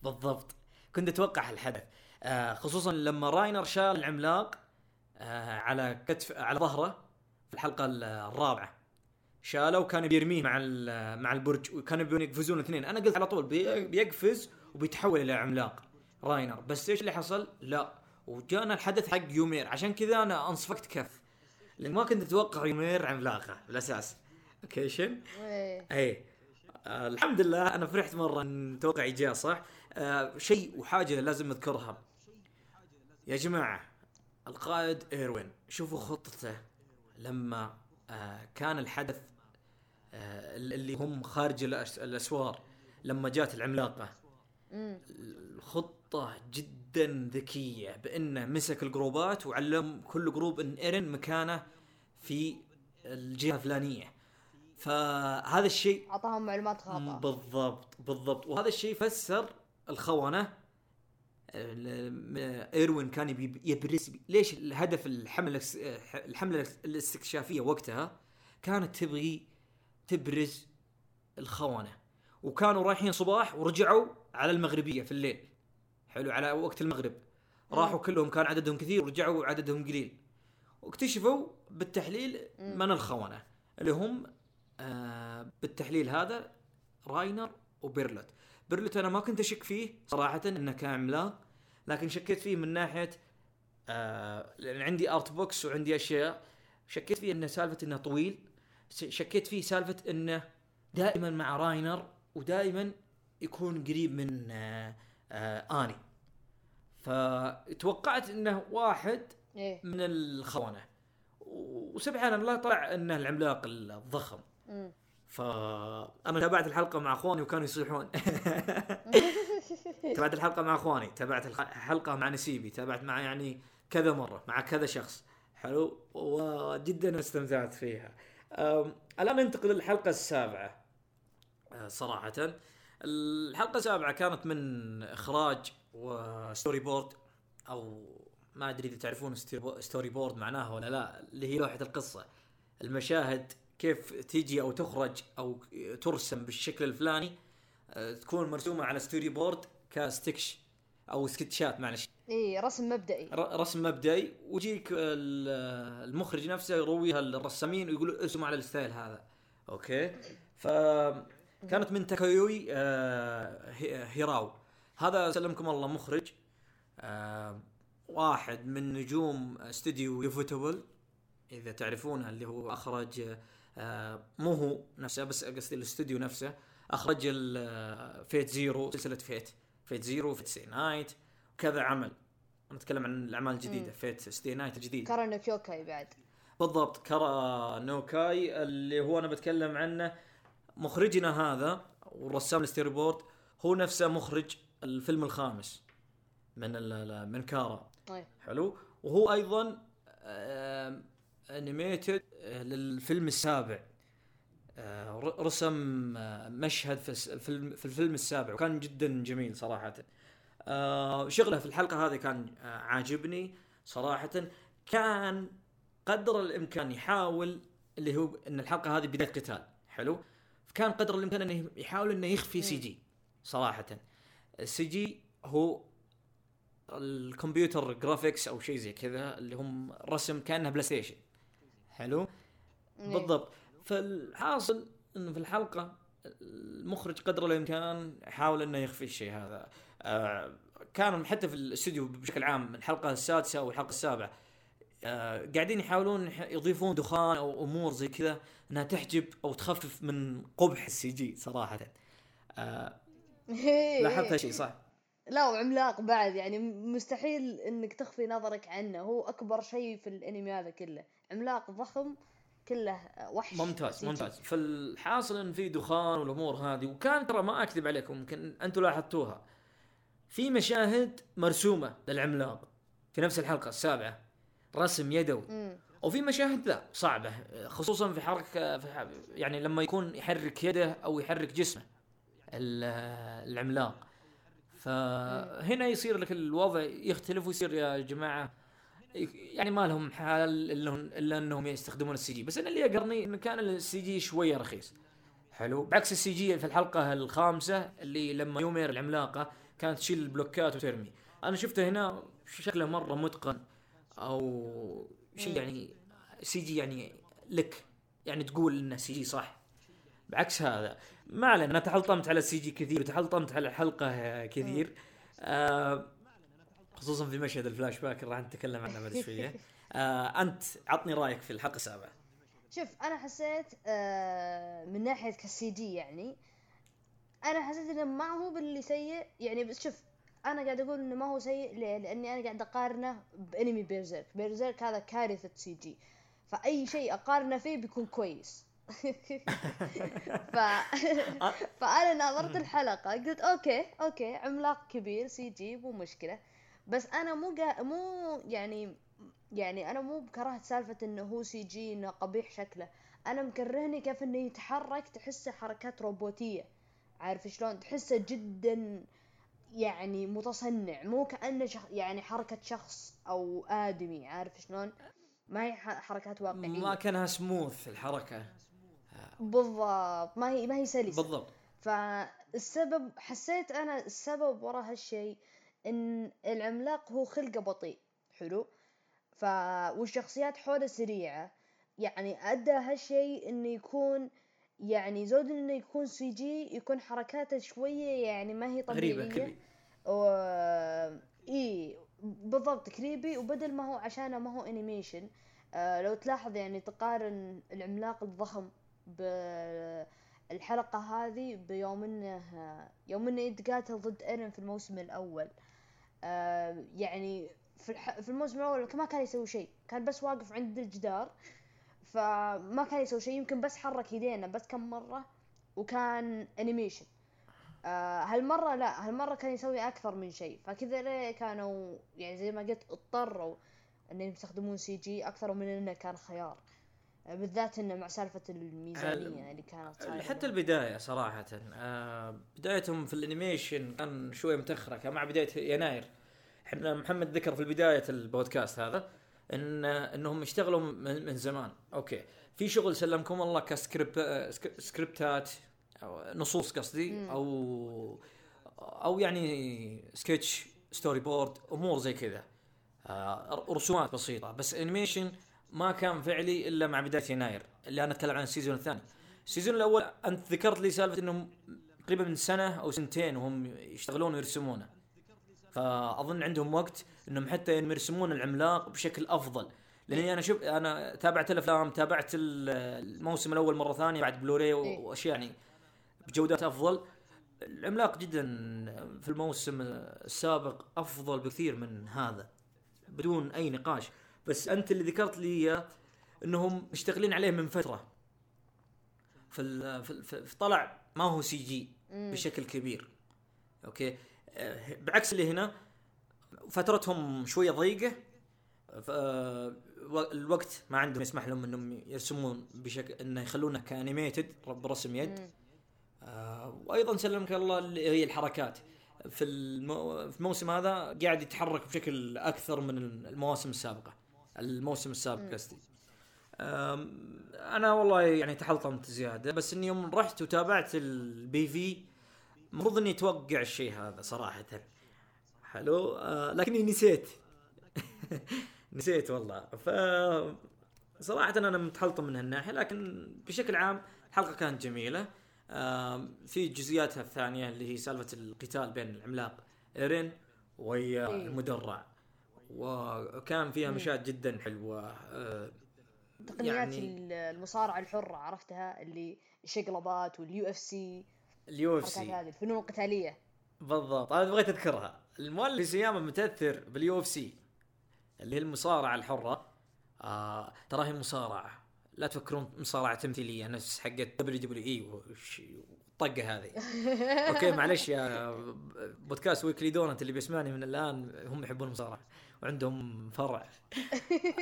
بالضبط. كنت أتوقع هالحدث آه خصوصا لما راينر شال العملاق آه على كتف على ظهره في الحلقة ال- الرابعة. شاله وكان بيرميه مع مع البرج وكانوا بيبون يقفزون اثنين. أنا قلت على طول بي- بيقفز وبيتحول إلى عملاق. راينر. بس إيش اللي حصل؟ لا. وجانا الحدث حق يومير. عشان كذا أنا أنصفقت كف. لأن ما كنت أتوقع يومير عملاقة بالأساس. okay شن؟ إيه. اي آه الحمد لله أنا فرحت مرة إن توقعي جاء صح؟ آه شيء وحاجة لازم نذكرها. يا جماعة القائد إيروين شوفوا خطته لما آه كان الحدث اللي هم خارج الأسوار لما جات العملاقة. مم. الخطة جدا ذكية بأنه مسك الجروبات وعلم كل group إن إيرن مكانه في الجهة الفلانية. فهذا الشيء أعطاهم معلومات خاطئة. بالضبط بالضبط. وهذا الشيء فسر الخونة. ال- إيروين كان يبرز ليش الهدف الحملة الحملة الاستكشافية وقتها كانت تبغي تبرز الخونة. وكانوا رايحين صباح ورجعوا على المغربية في الليل. حلو على وقت المغرب. راحوا كلهم كان عددهم كثير ورجعوا عددهم قليل. واكتشفوا بالتحليل من الخونة اللي هم آه بالتحليل هذا راينر وبيرلوت. بيرلوت أنا ما كنت أشك فيه صراحة إنه كان عملاق لكن شكيت فيه من ناحية آه لأن عندي art books وعندي أشياء شكيت فيه انه سالفة إنه طويل. شكيت فيه سالفة إنه دائما مع راينر ودائما يكون قريب من آه آه آني. فتوقعت إنه واحد إيه. من الخونة. وسبحان الله طلع انه العملاق الضخم. مم. فانا تابعت الحلقة مع أخواني وكانوا يصيحون. تابعت الحلقة مع أخواني تابعت الح- الحلقة مع نسيبي تابعت مع يعني كذا مرة مع كذا شخص. حلو؟ وجدا استمتعت فيها. الآن ننتقل للحلقة السابعة. أه، صراحة. الحلقة السابعة كانت من إخراج وستوري بورد أو ما أدري إذا تعرفون story- board معناها ولا لا اللي هي لوحة القصة. المشاهد كيف تيجي أو تخرج أو ترسم بالشكل الفلاني أه، تكون مرسومة على storyboard ك sketch أو سكتشات معلش. إيه رسم مبدئي. رسم مبدئي ويجيك ال- المخرج نفسه يرويها للرسامين ويقول ارسموا على ال style هذا. okay؟ فكانت من تاكايوي آه، هي- هيراو. هذا سلمكم الله مخرج آه، واحد من نجوم استوديو ufotable إذا تعرفونه اللي هو أخرج آه، مو هو نفسه بس قصدي الاستوديو نفسه أخرج Fate Zero سلسلة Fate Fate Zero Fate Stay Night وكذا عمل. نتكلم عن الأعمال الجديدة. Fate Stay Night الجديد كارانو كيوكاي بعد. بالضبط كارانو كيوكاي اللي هو أنا بتكلم عنه. مخرجنا هذا والرسام ال storyboard هو نفسه مخرج الفيلم الخامس من من كارا. إيه حلو؟ وهو أيضا animator للفيلم السابع. رسم آه، مشهد في الفيلم في الفيلم السابع وكان جدا جميل صراحة. آه، شغلة في الحلقة هذه كان آه، عاجبني صراحة. كان قدر الإمكان يحاول اللي هو إن الحلقة هذه بداية قتال حلو؟ كان قدر الإمكان إنه يحاول إنه يخفي CG صراحة. ال CG هو ال computer graphics أو شيء زي كذا اللي هم رسم كأنه PlayStation حلو. بالضبط. فالحاصل انه في الحلقة المخرج قدر الإمكان يحاول إنه يخفي الشيء هذا آه كان حتى في الاستوديو بشكل عام الحلقة السادسة أو الحلقة السابعة آه قاعدين يحاولون يح- يضيفون دخان أو أمور زي كذا إنها تحجب أو تخفف من قبح السي جي صراحة آه. لاحظت هالشيء صح؟ لا وعملاق بعد يعني مستحيل إنك تخفي نظرك عنه هو أكبر شيء في الأنمي هذا كله عملاق ضخم كله وحش ممتاز ممتاز. فالحاصل إن في دخان والأمور هذه وكان ترى ما أكذب عليكم يمكن أنتم لاحظتوها. في مشاهد مرسومة للعملاق في نفس الحلقة السابعة رسم يدوي. مم. وفي مشاهد لا صعبة خصوصا في حركة في يعني لما يكون يحرك يده أو يحرك جسمه العملاق. فهنا يصير لك الوضع يختلف ويصير يا جماعة يعني ما لهم حال الا إلا أنهم يستخدمون ال CG. بس أنا اللي يقهرني انه كان ال CG شوية رخيص. حلو. بعكس ال CG في الحلقة الخامسة اللي لما يومير العملاقة كانت تشيل البلوكات وترمي. أنا شفته هنا شكله مرة متقن أو شيء يعني CG يعني لك. يعني تقول إنه CG صح. بعكس هذا ما علينا أنا تحلطمت على ال CG كثير وتحلطمت على الحلقة كثير. آه خصوصا في مشهد الفلاش باك راح نتكلم عنه بعد شوية. آه أنت عطني رأيك في الحلقة السابعه شوف أنا حسيت آه من ناحية كال CG يعني أنا حسيت إنه ما هو باللي سيء. يعني بس شوف أنا قاعد أقول إنه ما هو سيء. لأني أنا قاعد أقارنه بأنمي Berserk Berserk هذا كارثة CG فأي شيء أقارنه فيه بيكون كويس. ف... فأنا ناظرت الحلقة قلت okay okay عملاق كبير CG مو مشكلة. بس أنا مو قا... مو يعني يعني أنا مو بكرهت سالفة إنه هو CG إنه قبيح شكله. أنا مكرهني كيف إنه يتحرك تحسه حركات روبوتية. عارف شلون؟ تحسه جدا يعني متصنع مو كأنه شخ... يعني حركة شخص أو آدمي. عارف شلون؟ ما هي حركات واقعية. ما كانها سموث الحركة. بالضبط. ما هي ما هي سلسة. بالضبط. فالسبب حسيت أنا السبب ورا هالشيء إن العملاق هو خلقه بطيء. حلو؟ ف والشخصيات حوله سريعة. يعني أدى هالشيء إنه يكون يعني زود إنه يكون CG يكون حركاته شوية يعني ما هي طبيعية. غريبة و... إي بالضبط creepy. وبدل ما هو عشانه ما هو animation آه لو تلاحظ يعني تقارن العملاق الضخم بالحلقة هذه بيوم إنه يوم إنه يتقاتل ضد ايرن في الموسم الأول. آه يعني في. في الموسم الأول ما كان يسوي شيء. كان بس واقف عند الجدار فما كان يسوي شيء. يمكن بس حرك يدينه بس كم مرة وكان animation آه هالمرة لا هالمرة كان يسوي أكثر من شيء. فكذا ليه كانوا يعني زي ما قلت اضطروا إنهم يستخدمون CG أكثر من إنه كان خيار. بالذات إنه مع سالفة الميزانية اللي كانت حتى البداية صراحة آه بدايتهم في ال animation كان شوية متأخرة مع بداية يناير. إحنا محمد ذكر في بدايه البودكاست هذا إن إنهم اشتغلوا من زمان. okay. في شغل سلمكم الله كسكريبت سكريبتات أو نصوص قصدي أو أو يعني sketch storyboard أمور زي كذا. آه رسومات بسيطة. بس animation ما كان فعلي إلا مع بداية يناير اللي أنا أتكلم عن ال season الثاني. ال season الأول أنت ذكرت لي سالفة إنهم تقريبا من سنة أو سنتين وهم يشتغلون ويرسمونه. فأظن عندهم وقت إنهم حتى يرسمون العملاق بشكل أفضل. لأني أنا شوف أنا تابعت الأفلام تابعت الموسم الأول مرة ثانية بعد بلوري إيه. وأشياء يعني بجودات أفضل. العملاق جدا في الموسم السابق أفضل بكثير من هذا بدون أي نقاش. بس أنت اللي ذكرت لي إياه إنهم مشتغلين عليه من فترة. في, في طلع ما هو CG بشكل كبير. okay؟ آه، بعكس اللي هنا فترتهم شوية ضيقة. الوقت ما عندهم يسمح لهم إنهم يرسمون بشكل إنه يخلونه ك animated برسم يد. آه وأيضا سلمك الله اللي هي الحركات. في, المو... في الموسم هذا قاعد يتحرك بشكل أكثر من المواسم السابقة. الموسم السابق قصدي. أنا والله يعني تحلطمت زيادة بس إني يوم رحت وتابعت البي في المفروض إني أتوقع الشيء هذا صراحة. حلو؟ آه لكني نسيت. نسيت والله. ف صراحة أنا متحلطم من هالناحية لكن بشكل عام الحلقة كانت جميلة. آه في جزئياتها الثانية اللي هي سالفة القتال بين العملاق إيرين ويا إيه. المدرع. وكان فيها مشاهد جدا حلوة. آه، تقنيات يعني المصارعة الحرة عرفتها؟ اللي الشقلبات وال UFC ال UFC هذه؟ الفنون القتالية. بالضبط. أنا بغيت أذكرها. المؤلف إيساياما متأثر بال UFC اللي هي المصارعة الحرة. آه ترى هي مصارعة. لا تفكرون مصارعة تمثيلية. نفس حقت WWE والطقه هذه. okay معلش يا بودكاست ويكلي دونت اللي بيسمعني من الآن هم يحبون المصارعة. وعندهم فرع.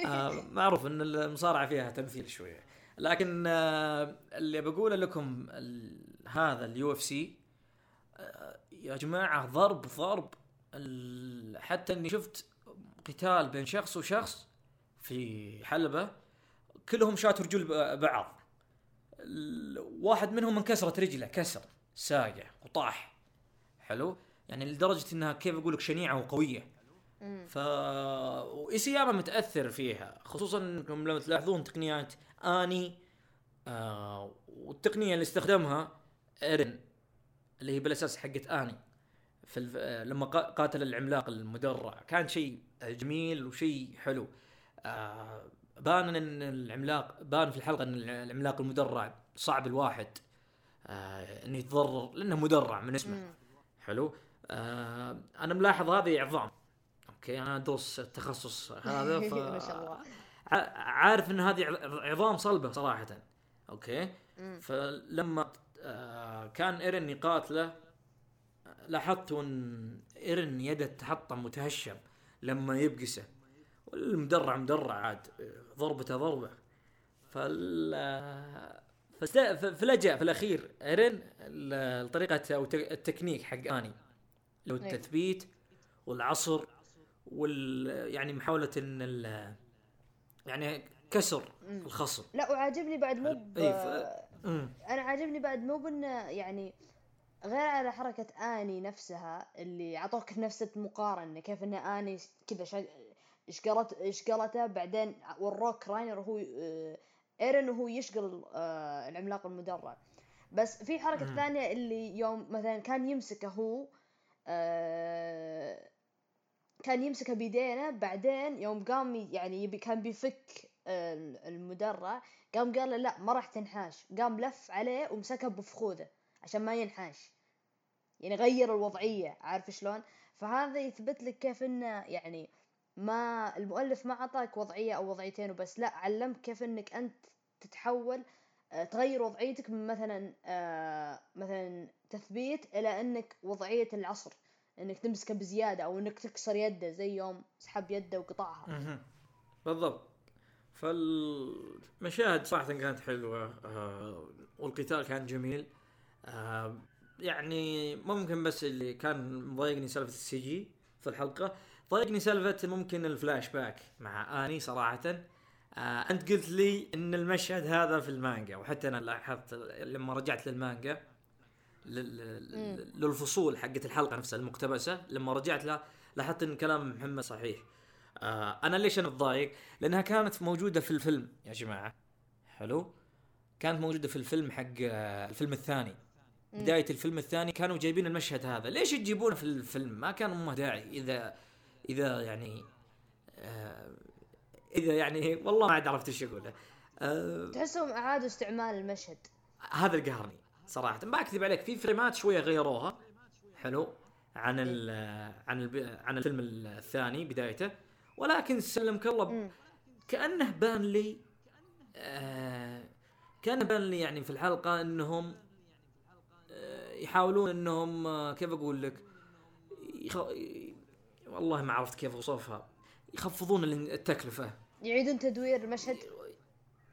آه معروف إن المصارعة فيها تمثيل شوية. لكن آه اللي بقوله لكم هذا ال UFC يا جماعة ضرب ضرب حتى إني شفت قتال بين شخص وشخص في حلبة كلهم شاتوا رجول بعض. واحد منهم انكسرت رجله كسر ساقع وطاح. حلو؟ يعني لدرجة إنها كيف أقول لك شنيعة وقوية. ف وايسياما متأثر فيها خصوصا إنكم لما تلاحظون تقنيات آني آه والتقنية اللي استخدمها إيرن اللي هي بالأساس حقت آني. في الف... آه لما قا- قاتل العملاق المدرع. كان شيء جميل وشيء حلو. آه بان إن العملاق بان في الحلقة إن العملاق المدرع صعب الواحد آه انه يتضرر لأنه مدرع من اسمه. حلو؟ آه أنا ملاحظ هذه عظام. okay أنا أدرس التخصص هذا ف ما شاء الله. عارف إن هذه عظام صلبة صراحة okay. فلما آه كان إيرن يقاتله لاحظت إن إيرن يده تحطم متهشم لما يبقسه والمدرع مدرع عاد ضربته ضربة فال فست... فلجأ في الأخير إيرن لطريقه أو التكنيك حق آني ليو إيه. التثبيت والعصر وال يعني محاولة إن ال... يعني كسر. الخصم لا وعاجبني بعد مو ب... إيه،. أنا عاجبني بعد مو بإنه يعني غير على حركة آني نفسها اللي عطوك نفس المقارنة كيف إن آني كذا شا- شقلت شقلته بعدين وروك راينر وهو آه، إيرن وهو يشقل آه، العملاق المدرع بس في حركة. ثانية اللي يوم مثلا كان يمسكه هو آه، كان يمسكه بيدينه بعدين يوم قام يعني يبي كان بيفك المدرع قام قال له لا ما راح تنحاش. قام لف عليه ومسكه بفخوذه عشان ما ينحاش. يعني غير الوضعية عارف شلون؟ فهذا يثبت لك كيف إنه يعني ما المؤلف ما عطاك وضعية أو وضعيتين وبس لا علمك كيف إنك أنت تتحول آه، تغير وضعيتك من مثلا آه، مثلا تثبيت إلى إنك وضعية العصر. إنك تمسكه بزيادة أو إنك تكسر يده زي يوم سحب يده وقطعها. بالضبط. فالمشاهد صراحة كانت حلوة. آه والقتال كان جميل. آه يعني ممكن بس اللي كان مضايقني سالفة ال CG في الحلقة. ضايقني سالفة ممكن الفلاش باك مع آني صراحة. آه أنت قلت لي إن المشهد هذا في المانجا وحتى أنا لاحظت لما رجعت للمانجا لل- للفصول حقت الحلقة نفسها المقتبسة لما رجعت لها لاحظت إن كلام محمد صحيح. آه أنا ليش أنا متضايق؟ لأنها كانت موجودة في الفيلم. يا جماعة حلو؟ كانت موجودة في الفيلم حق آه الفيلم الثاني. بداية الفيلم الثاني كانوا جايبين المشهد هذا. ليش تجيبونه في الفيلم؟ ما كان أمه داعي. إذا إذا يعني آه إذا يعني والله ما عاد عرفت إيش اقوله آه تحسهم أعادوا استعمال المشهد. هذا اللي قهرني. صراحة. ما أكذب عليك في فريمات شوية غيروها. حلو. عن ال عن ال عن الفيلم الثاني بدايته. ولكن سلمك الله. كأنه بان لي آه كان بان لي يعني في الحلقة إنهم آه يحاولون إنهم آه كيف أقول لك يخ... والله ما عرفت كيف أوصفها. يخفضون ال- التكلفة. يعيدون تدوير المشهد.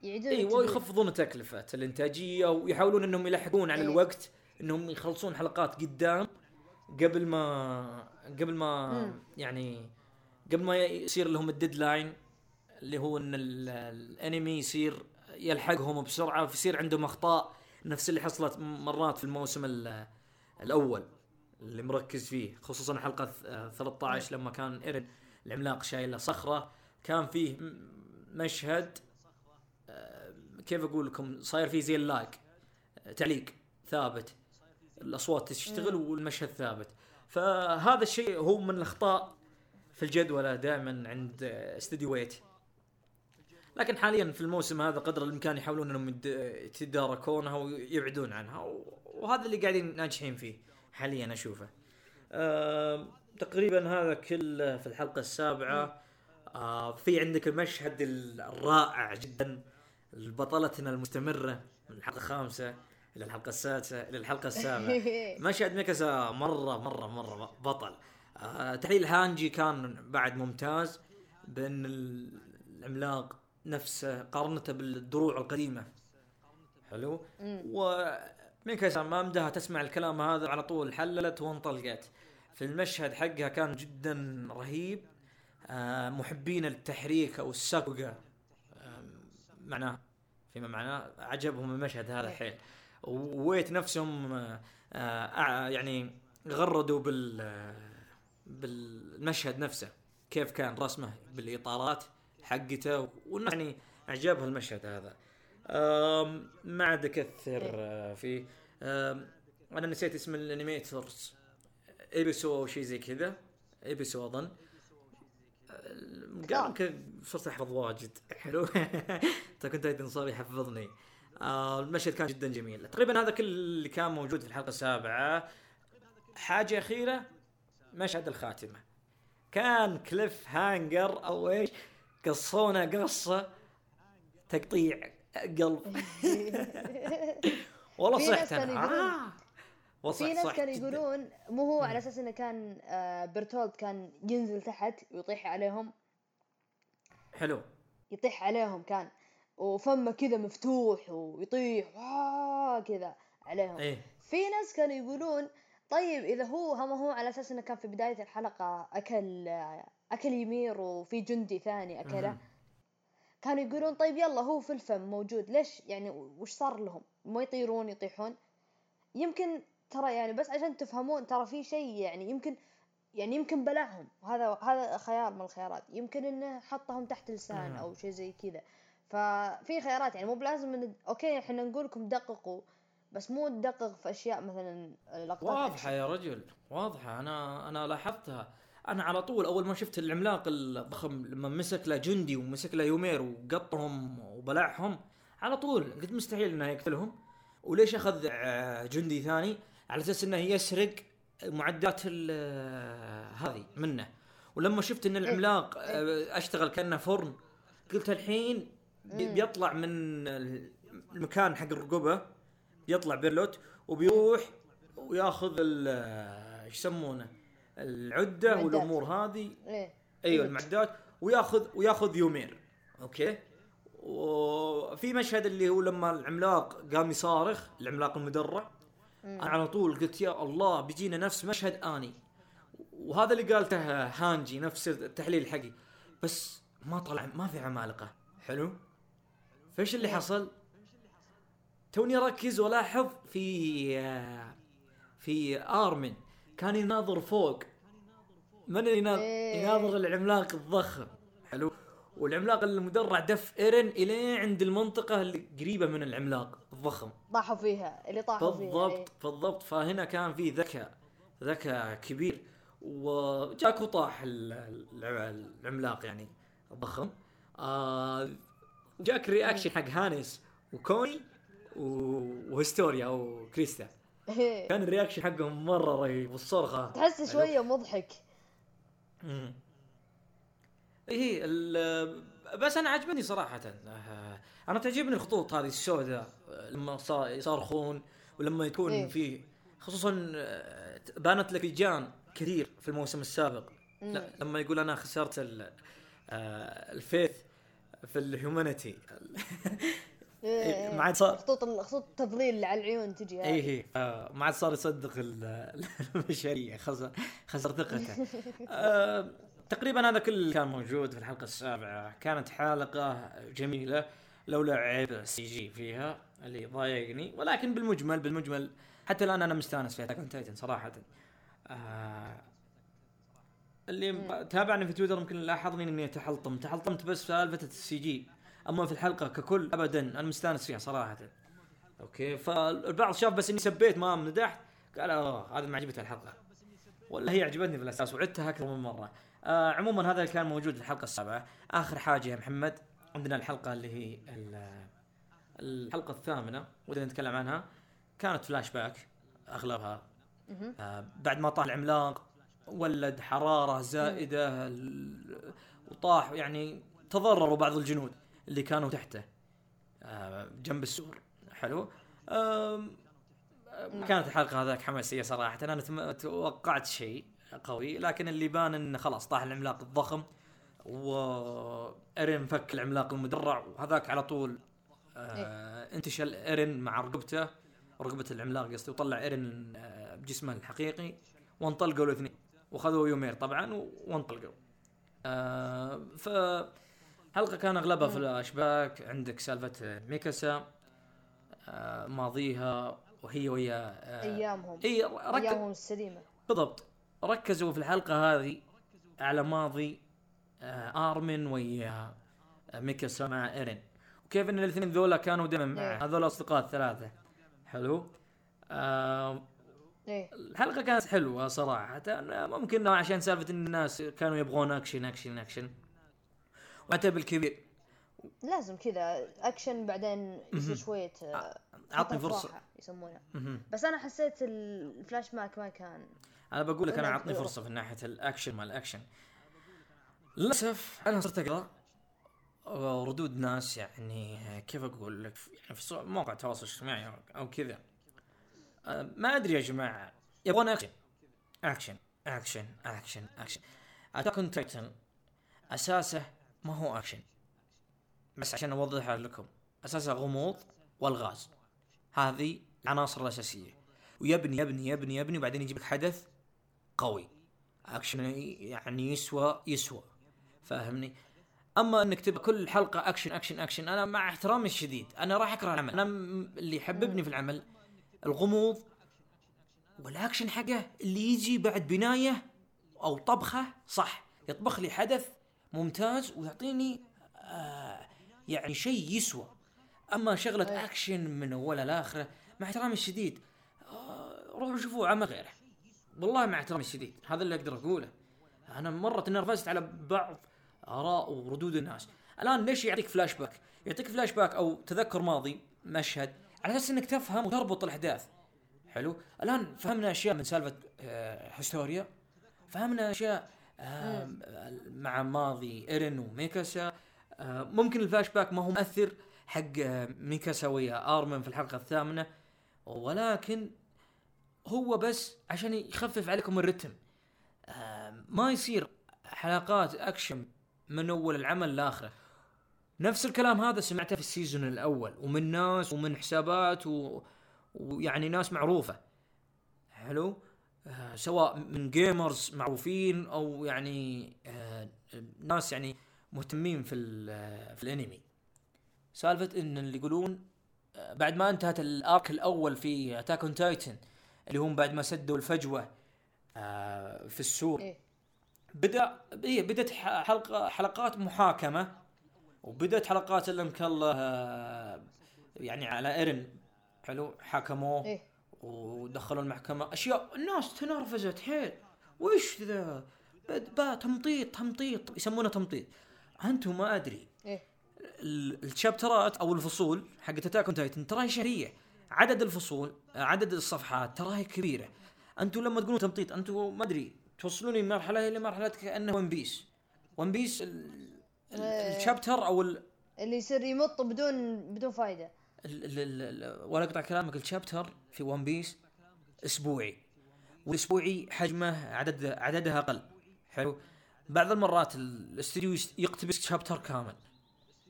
يعيدون أيوه. يخفضون تكلفة الانتاجية ويحاولون إنهم يلحقون على إيه. الوقت إنهم يخلصون حلقات قدام قبل ما قبل ما مم. يعني قبل ما يصير لهم الديدلاين اللي هو إن ال- الأنمي يصير يلحقهم بسرعة ويصير عندهم أخطاء نفس اللي حصلت مرات في الموسم ال- الأول اللي مركز فيه خصوصا حلقة ث- 13 لما كان إيرن العملاق شايله صخرة كان فيه مشهد كيف أقول لكم؟ صاير في زي اللاج تعليق ثابت الأصوات تشتغل والمشهد ثابت. فهذا الشيء هو من الأخطاء في الجدولة دائما عند استوديو ويت. لكن حاليا في الموسم هذا قدر الإمكان يحاولون إنهم يتداركونها ويبعدون عنها وهذا اللي قاعدين ناجحين فيه حاليا أشوفه. آه تقريبا هذا كله في الحلقة السابعة. آه في عندك المشهد الرائع جدا. بطلتنا المستمرة من الحلقة الخامسة إلى الحلقة السادسة إلى الحلقة السابعة. مشهد ميكاسا مرة مرة مرة بطل. آه تحليل هانجي كان بعد ممتاز بأن العملاق نفسه قارنته بالدروع القديمة. حلو؟ وميكاسا ما مدها تسمع الكلام هذا على طول حللت وانطلقت. في المشهد حقها كان جدا رهيب. آه محبين التحريك أو آه معناه فيما معناه عجبهم المشهد هذا حيل وويت نفسهم آه, آه، يعني غردوا بال بالمشهد نفسه كيف كان رسمه بالإطارات حقته. ويعني أعجبها المشهد هذا. ما عاد أكثر آه، فيه. أنا نسيت اسم ال animators إيبسو أو شيء زي كذا. إيبسو أظن. صرت أحفظ واجد. حلو. Attack on Titan صار يحفظني. آه المشهد كان جدا جميل. تقريبا هذا كل اللي كان موجود في الحلقة السابعة. حاجة أخيرة؟ مشهد الخاتمة. كان كليف هانجر أو إيش؟ قصونا قصة تقطيع قلب. والله صحت أنا آه. في ناس كانوا يقولون مو هو على أساس إنه كان آه برتولد كان ينزل تحت ويطيح عليهم. حلو. يطيح عليهم كان وفمه كذا مفتوح ويطيح كذا عليهم. إيه؟ في ناس كانوا يقولون طيب إذا هو هم هو على أساس إنه كان في بداية الحلقة أكل أكل يمير وفي جندي ثاني أكله. كانوا يقولون طيب يلا هو في الفم موجود ليش يعني وش صار لهم؟ ما يطيرون يطيحون؟ يمكن ترى يعني بس عشان تفهمون ترى في شيء يعني يمكن يعني يمكن بلعهم هذا هذا خيار من الخيارات. يمكن إنه حطهم تحت لسان أو شيء زي كذا. ففي خيارات. يعني مو بلازم ان أوكي إحنا نقول لكم دققوا بس مو تدقق في أشياء مثلا لقطات واضحة يا رجل. واضحة. أنا أنا لاحظتها. أنا على طول أول ما شفت العملاق الضخم لما مسك له جندي ومسك له يومير وقطهم وبلعهم على طول قلت مستحيل إنه يقتلهم. وليش أخذ آه، جندي ثاني؟ على أساس إنه يسرق معدات آه، هذه منه. ولما شفت إن العملاق آه، أشتغل كأنه فرن قلت الحين بيطلع من المكان حق الرقبة يطلع بيرتولت وبيروح وياخذ إيش يسمونه العدة المعدات. والأمور هذه. إيه. أيوه المعدات. وياخذ وياخذ يومير. okay؟ وفي مشهد اللي هو لما العملاق قام يصارخ العملاق المدرع. أنا على طول قلت يا الله بيجينا نفس مشهد آني. وهذا اللي قالته هانجي نفس التحليل حقي. بس ما طلع ما في عمالقة. حلو؟ فايش اللي حصل؟ توني اركز والاحظ في في آرمن. كان يناظر فوق. من اللي يناظر إيه. يناظر العملاق الضخم؟ حلو؟ والعملاق المدرع دف ايرن إلين عند المنطقة اللي قريبة من العملاق الضخم. طاحوا فيها اللي طاحوا فيها بالضبط إيه. بالضبط فهنا كان في ذكاء ذكاء كبير. وجاك وطاح العملاق يعني الضخم آه جاك reaction حق هانس وكوني وهستوريا أو كريستا. إيه. كان ال reaction حقهم مرة رهيب والصرخة. تحس شوية مضحك. إيه بس أنا عجبني صراحة. أنا تعجبني الخطوط هذه السوداء لما يصارخون ولما يكون إيه؟ في خصوصا آه، بانت لك جان كثير في الموسم السابق. لا لما يقول أنا خسرت آه، الفيث في الهيومانيتي. إيه، إيه، ما عاد صار خطوط خطوط التضليل على العيون تجي اي اي آه ما عاد صار يصدق البشريه خسر خسر ثقته. آه تقريبا هذا كل اللي كان موجود في الحلقة السابعة. كانت حلقة جميلة لولا عيب ال CG فيها اللي ضايقني. ولكن بالمجمل بالمجمل حتى الآن أنا مستأنس في Attack Titan صراحة. آه اللي تابعني في تويتر ممكن لاحظني إني تحلطم. تحلطمت بس سالفة ال CG. أما في الحلقة ككل ابدا أنا مستأنس فيها صراحة. okay فالبعض شاف بس إني سبيت ما مدحت قال آه هذا ما عجبته الحلقة. ولا هي عجبتني في الأساس وعدتها أكثر من مرة. آه عموما هذا اللي كان موجود في الحلقة السابعة. آخر حاجة يا محمد عندنا الحلقة اللي هي الحلقة الثامنة ودنا نتكلم عنها. كانت فلاش باك أغلبها. آه بعد ما طاح العملاق ولد حرارة زائدة وطاح يعني تضرروا بعض الجنود اللي كانوا تحته. آه جنب السور. حلو. آه، كانت الحلقة هذاك حماسية صراحة. أنا توقعت شيء. قوي لكن اللي بان انه خلاص طاح العملاق الضخم وارين فك العملاق المدرع وهذاك على طول آه انتشل. إيرين مع رقبته رقبة العملاق قصدي وطلع إيرين آه بجسمه الحقيقي وانطلقوا الاثنين وخذوا يومير طبعا وانطلقوا. آه ف حلقة كان أغلبها فلاش باك عندك سالفة ميكاسا آه ماضيها وهي ويا آه أيامهم. إي ركز أيامهم السليمة. بالضبط. ركزوا في الحلقة هذه على ماضي آه آرمن ويا آه، ميكاسا مع إيرين. وكيف ان الاثنين ذولا كانوا دائما إيه. هذول اصدقاء الثلاثة. حلو. آه إيه. الحلقة كانت حلوة صراحة. أنا ممكن عشان سالفة إن الناس كانوا يبغون action action action. وحتى بالكبير. لازم كذا أكشن بعدين يصير شوية عطني فترة فرصة. راحة يسمونها. بس أنا حسيت الفلاش باك ما كان أنا بقول لك أنا عطني. فرصة في ناحية الأكشن مال الأكشن. للأسف أنا صرت أقرأ ردود ناس يعني كيف أقول لك يعني في مواقع التواصل الاجتماعي أو- أو كذا. آه، ما أدري يا جماعة يبغون action. action action action action. Attack on Titan أساسه ما هو أكشن. بس عشان أوضحها لكم أساسه غموض والغاز. هذه العناصر الأساسية. ويبني يبني يبني يبني وبعدين يجيب لك حدث قوي. اكشن يعني يسوى يسوى. فاهمني؟ أما إنك تبقى كل حلقة action action action أنا مع احترامي الشديد. أنا راح أكره العمل. أنا اللي يحببني في العمل الغموض والاكشن حقه اللي يجي بعد بناية أو طبخة صح. يطبخ لي حدث ممتاز ويعطيني آه يعني شيء يسوى. أما شغلة. اكشن من اوله لاخره مع احترامي الشديد آه روحوا شوفوا عمل غيره. والله مع احترامي الشديد هذا اللي أقدر أقوله. أنا مرة تنرفزت على بعض آراء وردود الناس. الآن ليش يعطيك فلاش باك يعطيك فلاش باك أو تذكر ماضي مشهد على أساس إنك تفهم وتربط الأحداث. حلو؟ الآن فهمنا أشياء من سالفة آه هستوريا فهمنا أشياء آه مع ماضي ايرين وميكاسا. آه ممكن الفلاش باك ما هو مؤثر حق آه ميكاسا ويا آرمن في الحلقة الثامنة. ولكن هو بس عشان يخفف عليكم الرتم. آه ما يصير حلقات أكشن من أول العمل لآخره. نفس الكلام هذا سمعته في ال season الأول ومن ناس ومن حسابات و... ويعني ناس معروفة. حلو؟ آه سواء من gamers معروفين أو يعني آه ناس يعني مهتمين في في الأنمي. سالفة إن اللي يقولون بعد ما انتهت ال arc الأول في Attack on Titan اللي هم بعد ما سدوا الفجوة آه في السور إيه. بدا بدت ح- حلقه حلقات محاكمة وبدت حلقات اللي الله آه، يعني على ايرن حلو؟ حاكموه إيه. ودخلوا المحكمة. أشياء الناس تنرفزت حيل. وش ذا؟ با تمطيط تمطيط يسمونه تمطيط. أنتم ما أدري. إيه. ال- ال chapterات أو الفصول حقت Attack Titan تراها شهرية. عدد الفصول عدد الصفحات تراها كبيرة. أنتم لما تقولون تمطيط أنتم ما أدري توصلوني من مرحلة إلى مرحلة كأنه One Piece One Piece ال- ال-. ال chapter أو ال اللي يصير يمط بدون بدون فايدة. ال- ال- ولا أقطع كلامك ال chapter في One Piece أسبوعي. والاسبوعي حجمه عدد عددها أقل. حلو؟ بعض المرات ال- الاستديو يقتبس chapter كامل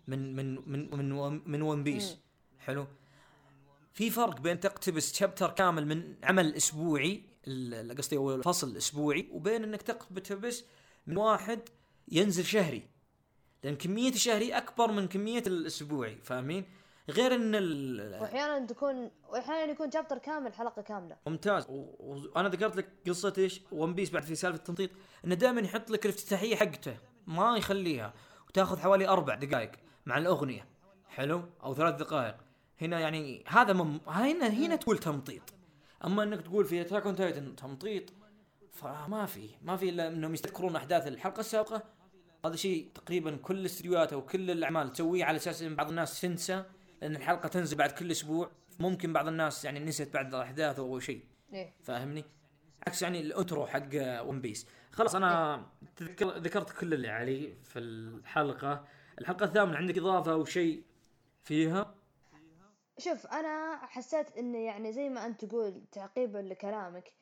من من من من One- من One Piece في فرق بين تقتبس chapter كامل من عمل أسبوعي قصدي هو الفصل اسبوعي وبين إنك تقتبس من واحد ينزل شهري. لأن كمية الشهري أكبر من كمية الأسبوعي فاهمين؟ غير إن ال- وأحيانا تكون وأحيانا يكون chapter كامل حلقة كاملة. ممتاز. و- وأنا ذكرت لك قصة إيش؟ One Piece بعد في سالفة التمطيط. إنه دائما يحط لك الافتتاحية حقته. ما يخليها. وتاخذ حوالي أربع دقائق مع الأغنية. حلو؟ أو ثلاث دقائق. هنا يعني هذا مم... هنا هنا تقول تمطيط. أما إنك تقول في Attack on Titan تمطيط فما في ما في إلا إنهم يستذكرون أحداث الحلقة السابقة. هذا شيء تقريبا كل الاستديوهات أو كل الأعمال تسويه على أساس إن بعض الناس تنسى لأن الحلقة تنزل بعد كل أسبوع. ممكن بعض الناس يعني نسيت بعد الأحداث أو شيء. إيه. فاهمني؟ عكس يعني ال intro حق One Piece خلاص أنا تذكر ذكرت كل اللي علي في الحلقة. الحلقة الثامنة عندك إضافة أو شيء فيها؟ شوف أنا حسيت انه يعني زي ما أنت تقول تعقيبا لكلامك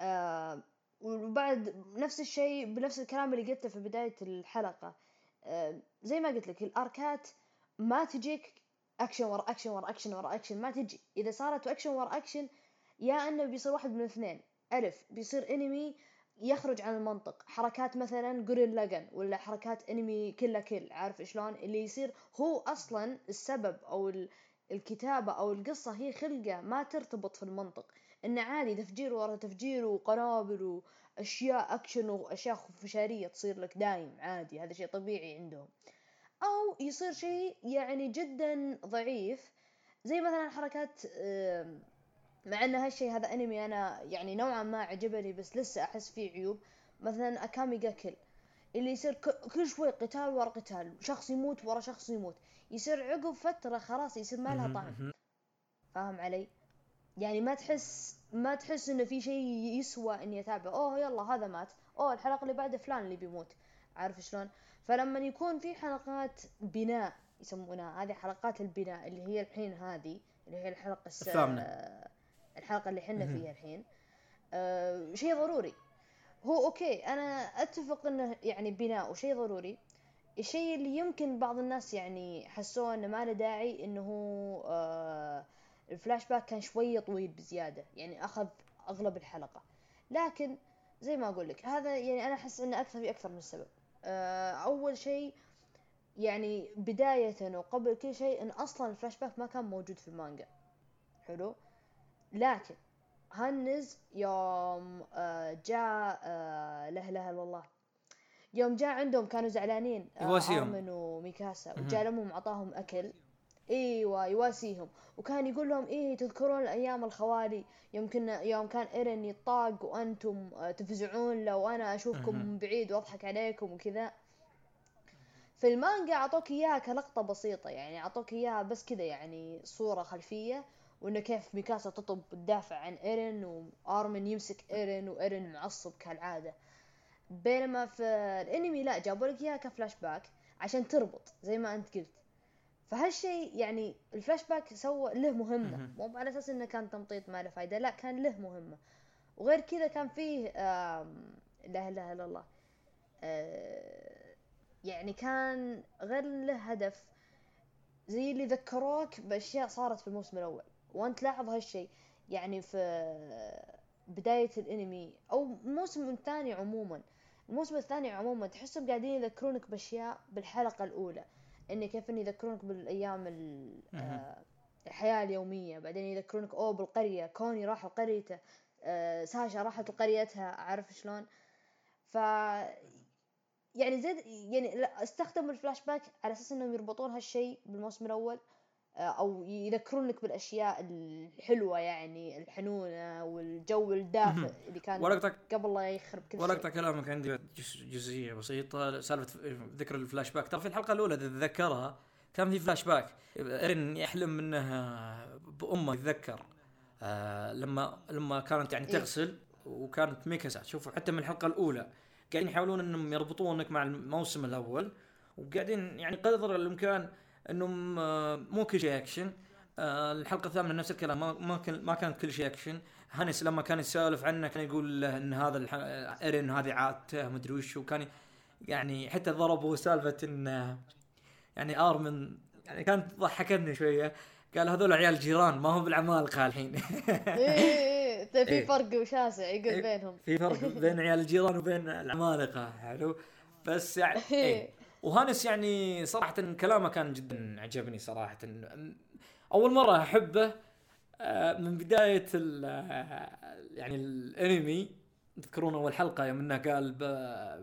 آه وبعد نفس الشيء بنفس الكلام اللي قلته في بداية الحلقة آه زي ما قلت لك ال arcات ما تجيك أكشن ورا أكشن ورا أكشن ورا أكشن ما تجي. إذا صارت أكشن ورا أكشن يا إنه بيصير واحد من اثنين. ألف بيصير انمي يخرج عن المنطق. حركات مثلا Gurren Lagann ولا حركات انمي كلا كل عارف شلون؟ اللي يصير هو أصلا السبب أو الكتابة أو القصة هي خلقة ما ترتبط في المنطق. انه عادي تفجير ورا تفجير وقنابل وأشياء أكشن وأشياء خفشارية تصير لك دايم عادي هذا شيء طبيعي عندهم. أو يصير شيء يعني جدا ضعيف زي مثلا حركات مع إن هالشيء هذا أنمي أنا يعني نوعا ما عجبني بس لسه أحس فيه عيوب. مثلا اكامي جاكل اللي يصير كل شوي قتال ورا قتال شخص يموت ورا شخص يموت. يصير عقب فترة خلاص يصير ما لها طعم. فاهم علي؟ يعني ما تحس ما تحس إنه في شيء يسوى إني اتابعه أوه يلا هذا مات. أوه الحلقة اللي بعدها فلان اللي بيموت. عارف شلون؟ فلما يكون في حلقات بناء يسمونها هذه حلقات البناء اللي هي الحين هذه اللي هي الحلقة الثامنة. الحلقة اللي حنا فيها الحين آه شيء ضروري. هو أوكي أنا أتفق إنه يعني بناء وشيء ضروري. الشيء اللي يمكن بعض الناس يعني حسوه إنه ما له داعي إنه آه الفلاش باك كان شوية طويل بزيادة يعني أخذ أغلب الحلقة. لكن زي ما أقول لك هذا يعني أنا أحس إنه أكثر في أكثر من سبب. آه أول شيء يعني بداية وقبل كل شيء إن أصلا الفلاش باك ما كان موجود في المانجا. حلو؟ لكن هنز يوم آه، جاء آه، لا إله إلا الله. يوم جاء عندهم كانوا زعلانين آه، يواسيهم. ارمن وميكاسا. وجاء لهم اعطاهم أكل. إيوه يواسيهم. وكان يقول لهم إيه تذكرون الأيام الخوالي؟ يوم كنا يوم كان إيرن يطاق وأنتم تفزعون له وأنا أشوفكم من بعيد وأضحك عليكم وكذا. في المانجا أعطوك إياها كلقطة بسيطة يعني أعطوك إياها بس كذا يعني صورة خلفية. وإنه كيف ميكاسا تطب تدافع عن ايرن وآرمن يمسك ايرن وايرن معصب كالعادة. بينما في الأنمي لا جابوا لك إياها كفلاش باك عشان تربط زي ما أنت قلت. فهالشيء يعني الفلاش باك سوى له مهمة. مو على أساس إنه كان تمطيط ما له فايدة لا كان له مهمة. وغير كذا كان فيه لا إله إلا الله آه، يعني كان غير له هدف. زي اللي ذكروك بأشياء صارت في الموسم الأول. وأنت لاحظ هالشيء يعني في بداية الانمي أو الموسم الثاني عموما الموسم الثاني عموما تحسهم قاعدين يذكرونك بأشياء بالحلقة الأولى. اني كيف اني يذكرونك بالأيام آه، الحياة اليومية. بعدين يذكرونك أوه بالقرية كوني راح لقريته آه، ساشا راحت لقريتها عارف شلون. ف يعني زيد يعني لا استخدموا الفلاش باك على أساس إنهم يربطون هالشيء بالموسم الأول. أو يذكرونك بالأشياء الحلوة يعني الحنونة والجو الدافئ اللي كان ورقتك قبل لا يخرب كل شيء. ورقتك كلامك عندي جزئية بسيطة. سالفة ذكر الفلاش باك ترى في الحلقة الأولى تتذكرها كان في فلاش باك ايرن يحلم انه بأمه يتذكر آه لما لما كانت يعني إيه. تغسل وكانت ميكاسا شوفوا حتى من الحلقة الأولى قاعدين يحاولون إنهم يربطونك مع الموسم الأول وقاعدين يعني قدر الإمكان إنهم آه، مو كل شيء اكشن آه، الحلقة الثامنة نفس الكلام ما كان ما كانت كل شيء اكشن هانس لما كان يسولف عنه كان يقول له إن هذا إيرين هذه عادته مدري وش وكان يعني حتى ضربوا سالفة إن يعني آرمن يعني كانت ضحكتني شوية. قال هذول عيال جيران ما هم بالعمالقه الحين إيه إيه في إيه. فرق شاسع يقول إيه، بينهم. في فرق بين عيال الجيران وبين العمالقه حلو. بس يعني إيه. وهانس يعني صراحة كلامه كان جدا عجبني صراحة. أول مرة أحبه آه، من بداية يعني الأنمي تذكرون أول حلقة يوم إنه قال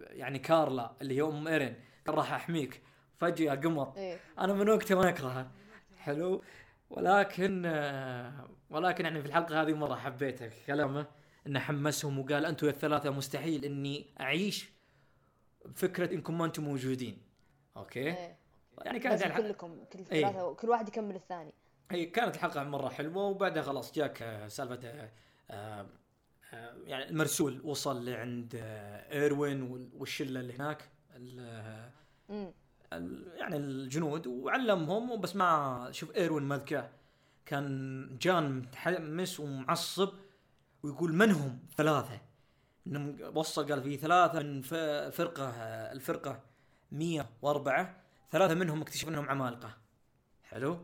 يعني كارلا اللي هي أم إيرين قال راح أحميك. فجأة قمر إيه؟ أنا من وقتها ما أكرهه. حلو. ولكن آه، ولكن يعني في الحلقة هذه مرة حبيته كلامه. إنه حمسهم وقال أنتم الثلاثة مستحيل إني أعيش فكرة انكم ما أنتم موجودين. أوكي إيه. يعني كانت يعني كلكم كل إيه. ثلاثة إيه. كل واحد يكمل الثاني هي كانت الحلقة مرة حلوة وبعدها خلاص جاك آه، سالفة آه, آه، يعني المرسول وصل لعند آه، إيروين وال- والشلة اللي هناك يعني الجنود وعلمهم وبس ما شوف إيروين مذكاه كان جان متحمس ومعصب ويقول من هم ثلاثة إنهم وصل قال في ثلاثة من فرقة الفرقة 104 ثلاثة منهم اكتشف أنهم عمالقة. حلو؟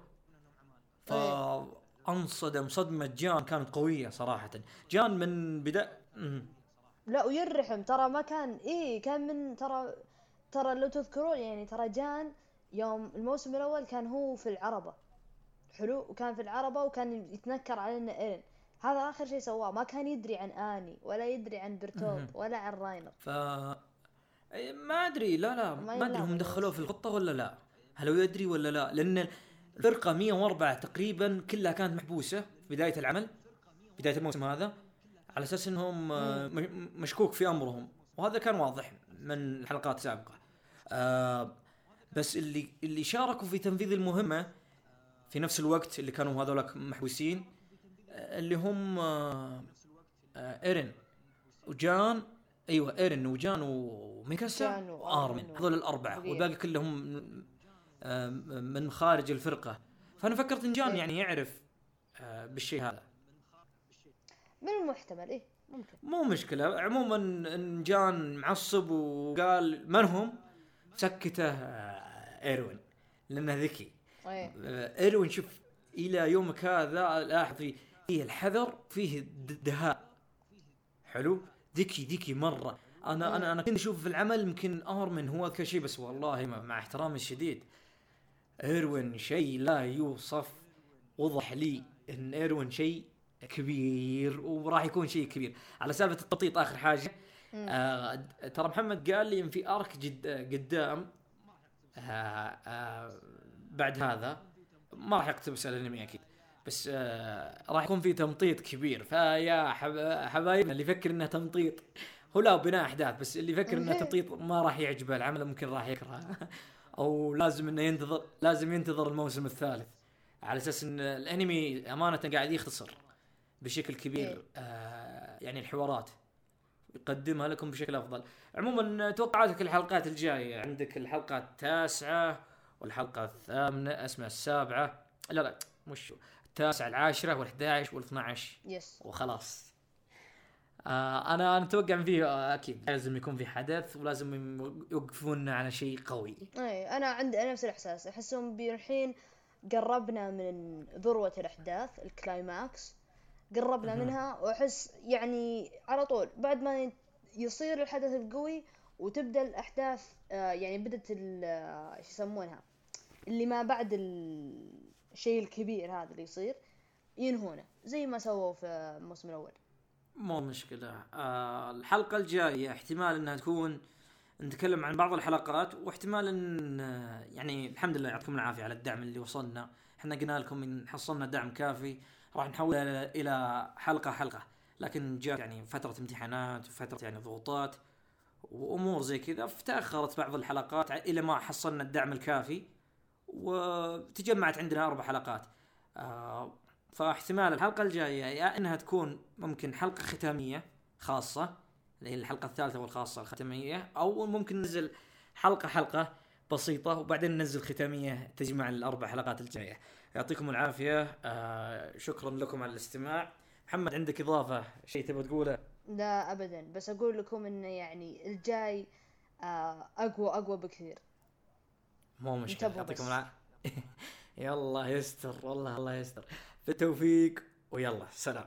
فأنصدم. صدمة جان كانت قوية صراحة. جان من بدا. لا ويرحم. ترى ما كان إيه كان من ترى ترى لو تذكرون يعني ترى جان يوم الموسم الأول كان هو في العربة. حلو؟ وكان في العربة وكان يتنكر علينا ايرن هذا آخر شيء سواه. ما كان يدري عن آني ولا يدري عن برتولد ولا عن راينر. ف ما أدري. لا لا ما أدري هم دخلوه في الخطه ولا لا. هل هو يدري ولا لا؟ لأن الفرقة 104 تقريبا كلها كانت محبوسة في بداية العمل بداية الموسم هذا على أساس إنهم آه، مشكوك في أمرهم. وهذا كان واضح من الحلقات السابقة. آه بس اللي اللي شاركوا في تنفيذ المهمة في نفس الوقت اللي كانوا هذولك محبوسين آه، اللي هم آه إيرين وجان أيوه ايرين وجان وميكاسا جان وأرمن هذول الأربعة. والباقي كلهم آه، من خارج الفرقة. فأنا فكرت إن جان إيه. يعني يعرف آه، بالشيء هذا. من المحتمل؟ إيه ممكن. مو مشكلة. عموما إن جان معصب وقال من هم سكته آه، إيروين لأنه ذكي. آه، إيروين شوف إلى يومك هذا لاحظ فيه الحذر فيه د- دهاء. حلو؟ ذكي ذكي مرة. أنا أنا أنا كنت أشوف في العمل يمكن أرمن هو اذكى شيء بس والله مع مع احترامي الشديد إيروين شيء لا يوصف. وضح لي إن إيروين شيء كبير وراح يكون شيء كبير. على سالفة التخطيط آخر حاجة. آه ترى محمد قال لي إن في أرك جد قدام. آه آه بعد هذا ما راح يقتبس الأنمي أكيد. بس آه راح يكون في تمطيط كبير. فيا حب- حبايبنا اللي يفكر إنه تمطيط هو لا بناء أحداث بس اللي يفكر إنه تمطيط ما راح يعجبه العمل ممكن راح يكرهه أو لازم إنه ينتظر لازم ينتظر الموسم الثالث على أساس إن الأنمي أمانة قاعد يختصر بشكل كبير آه يعني الحوارات. يقدمها لكم بشكل أفضل. عموما توقعاتك الحلقات الجاية؟ عندك الحلقة التاسعة والحلقة الثامنة اسمها السابعة. لا لا مش التاسعه العاشرة وال11 وال12 يس وخلاص. آه أنا أنا أتوقع فيه آه، أكيد لازم يكون في حدث ولازم يوقفوننا على شيء قوي. إيه أنا عندي نفس الإحساس. أحسهم الحين قربنا من ذروة الأحداث الكلايماكس. قربنا منها وأحس يعني على طول بعد ما يصير الحدث القوي وتبدأ الأحداث آه يعني بدت ال- آه، إيش يسمونها؟ اللي ما بعد ال- الشيء الكبير هذا اللي يصير ينهونه زي ما سووا في الموسم الأول. مو مشكلة. آه الحلقة الجاية احتمال إنها تكون نتكلم عن بعض الحلقات واحتمال إن آه، يعني الحمد لله يعطيكم العافية على الدعم اللي وصلنا. إحنا قلنا لكم إن حصلنا دعم كافي راح نحول إلى حلقة حلقة. لكن جاء يعني فترة امتحانات وفترة يعني ضغوطات وأمور زي كذا فتأخرت بعض الحلقات إلى ما حصلنا الدعم الكافي. وتجمعت عندنا أربع حلقات. آه فاحتمال الحلقة الجاية يا إنها تكون ممكن حلقة ختامية خاصة اللي هي الحلقة الثالثة والخاصة الختامية أو ممكن ننزل حلقة حلقة بسيطة وبعدين ننزل ختامية تجمع الأربع حلقات الجاية. يعطيكم العافية. آه شكرا لكم على الاستماع. محمد عندك إضافة؟ شيء تبغى تقوله؟ لا ابدا. بس أقول لكم انه يعني الجاي آه أقوى أقوى بكثير. مو مشكلة يعطيكم. العافية. يلا يستر والله الله يستر. بالتوفيق ويلا سلام.